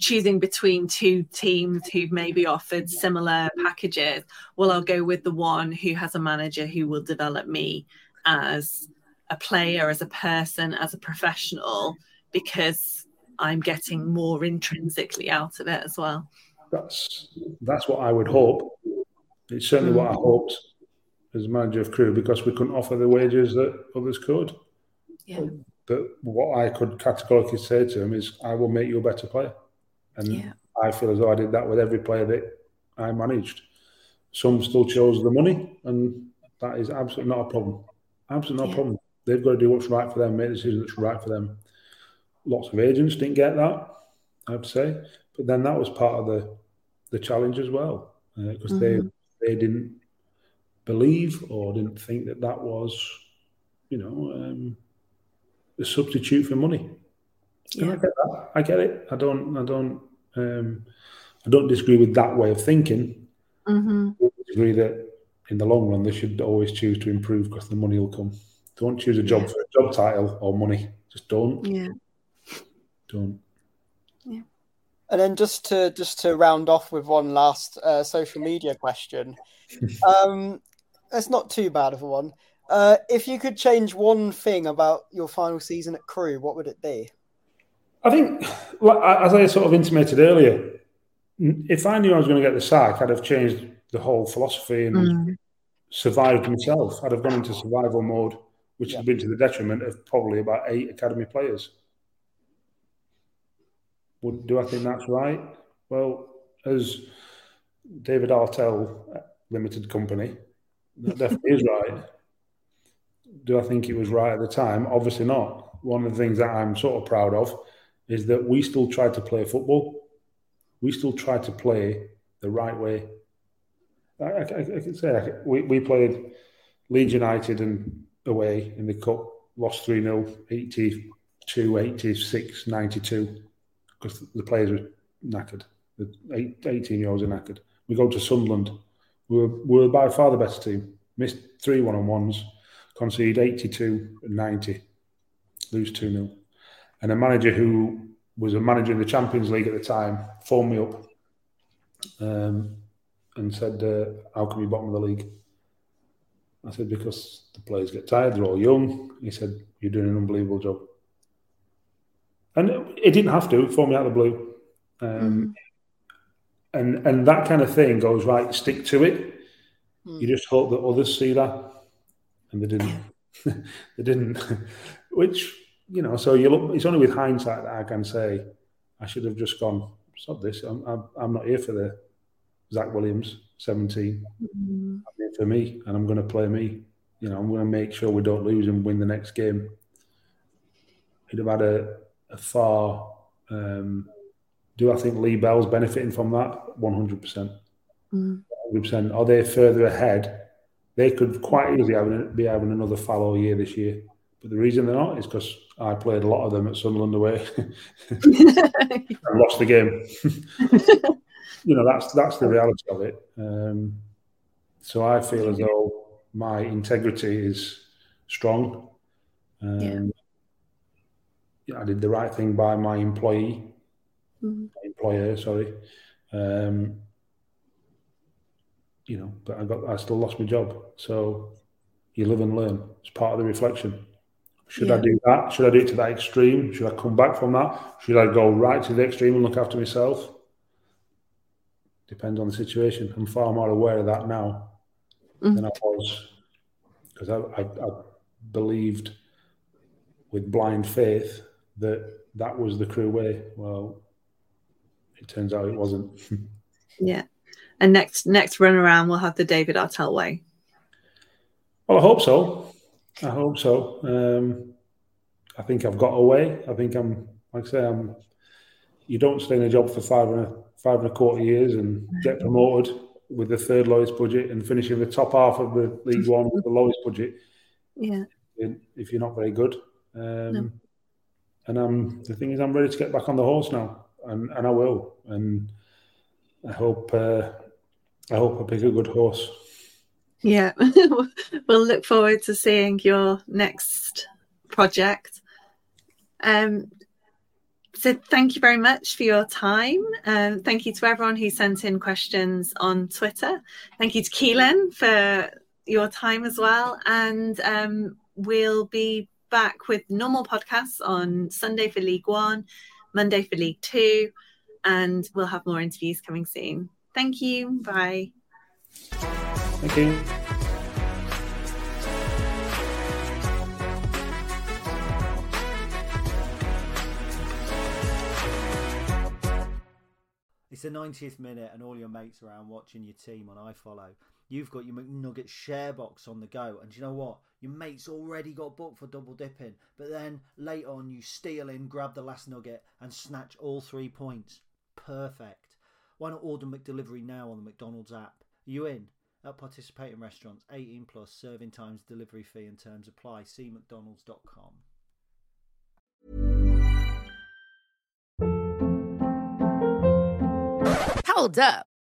choosing between two teams who've maybe offered similar packages well i'll go with the one who has a manager who will develop me as a player as a person as a professional because i'm getting more intrinsically out of it as well that's that's what i would hope it's certainly mm. what i mm. hoped as manager of Crewe because we couldn't offer the wages that others could yeah. But what I could categorically say to him is, I will make you a better player. And yeah. I feel as though I did that with every player that I managed. Some still chose the money, and that is absolutely not a problem. Absolutely not yeah. a problem. They've got to do what's right for them, make the decision that's right for them. Lots of agents didn't get that, I'd say. But then that was part of the the challenge as well, because uh, mm-hmm. they they didn't believe or didn't think that that was, you know, um, a substitute for money. Yeah. And I get that. I get it. I don't. I don't. Um, I don't disagree with that way of thinking. Mm-hmm. I disagree that in the long run they should always choose to improve because the money will come. Don't choose a job yeah. for a job title or money. Just don't. Yeah. Don't. Yeah. And then just to just to round off with one last uh, social media question. um, it's not too bad of a one. Uh, if you could change one thing about your final season at Crewe, what would it be? I think, as I sort of intimated earlier, if I knew I was going to get the sack, I'd have changed the whole philosophy and mm. survived myself. I'd have gone into survival mode, which yeah. has been to the detriment of probably about eight academy players. Would, do I think that's right? Well, as David Artell Limited Company, that definitely is right do I think it was right at the time? Obviously not. One of the things that I'm sort of proud of is that we still tried to play football. We still tried to play the right way. I, I, I can say we, we played Leeds United and away in the cup, lost 3 0, 82, 86, 92, because the players were knackered. The 18 year olds are knackered. We go to Sunderland. We were, we were by far the best team. Missed three one on ones concede 82 and 90, lose 2 0. And a manager who was a manager in the Champions League at the time phoned me up um, and said, uh, How can we bottom of the league? I said, because the players get tired, they're all young. He said, you're doing an unbelievable job. And it didn't have to, for me out of the blue. Um, mm. And and that kind of thing goes, right, stick to it. Mm. You just hope that others see that. And they didn't. they didn't. Which, you know, so you look, it's only with hindsight that I can say, I should have just gone, stop this. I'm, I'm, I'm not here for the Zach Williams, 17. Mm-hmm. I'm here for me, and I'm going to play me. You know, I'm going to make sure we don't lose and win the next game. He'd have had a, a far. Um, do I think Lee Bell's benefiting from that? 100%. Mm. 100%. Are they further ahead? They could quite easily have, be having another fallow year this year. But the reason they're not is because I played a lot of them at Sunderland away and lost the game. you know, that's that's the reality of it. Um, so I feel as though my integrity is strong. Um, yeah. I did the right thing by my employee, mm-hmm. employer, sorry. Um, you know, but I got I still lost my job. So you live and learn. It's part of the reflection. Should yeah. I do that? Should I do it to that extreme? Should I come back from that? Should I go right to the extreme and look after myself? Depends on the situation. I'm far more aware of that now mm. than I was because I, I, I, believed with blind faith that that was the Crewe way. Well, it turns out it wasn't. yeah, and next next run around we'll have the David Artell way. Well, I hope so. I hope so. Um, I think I've got away. I think I'm, like I say, I'm. You don't stay in a job for five and a five and a quarter years and get promoted with the third lowest budget and finishing the top half of the League One with the lowest budget. Yeah. If you're not very good. Um, no. And I'm the thing is, I'm ready to get back on the horse now, and, and I will. And I hope uh, I hope I pick a good horse. Yeah, we'll look forward to seeing your next project. Um, so thank you very much for your time. Um, thank you to everyone who sent in questions on Twitter. Thank you to Keelan for your time as well. And um, we'll be back with normal podcasts on Sunday for League One, Monday for League Two, and we'll have more interviews coming soon. Thank you. Bye. Thank you. It's the 90th minute, and all your mates around watching your team on iFollow. You've got your McNugget share box on the go, and you know what? Your mate's already got booked for double dipping, but then late on you steal in, grab the last nugget, and snatch all three points. Perfect. Why not order McDelivery now on the McDonald's app? Are you in? At participating restaurants, 18 plus, serving times, delivery fee and terms apply. See mcdonalds.com. Hold up.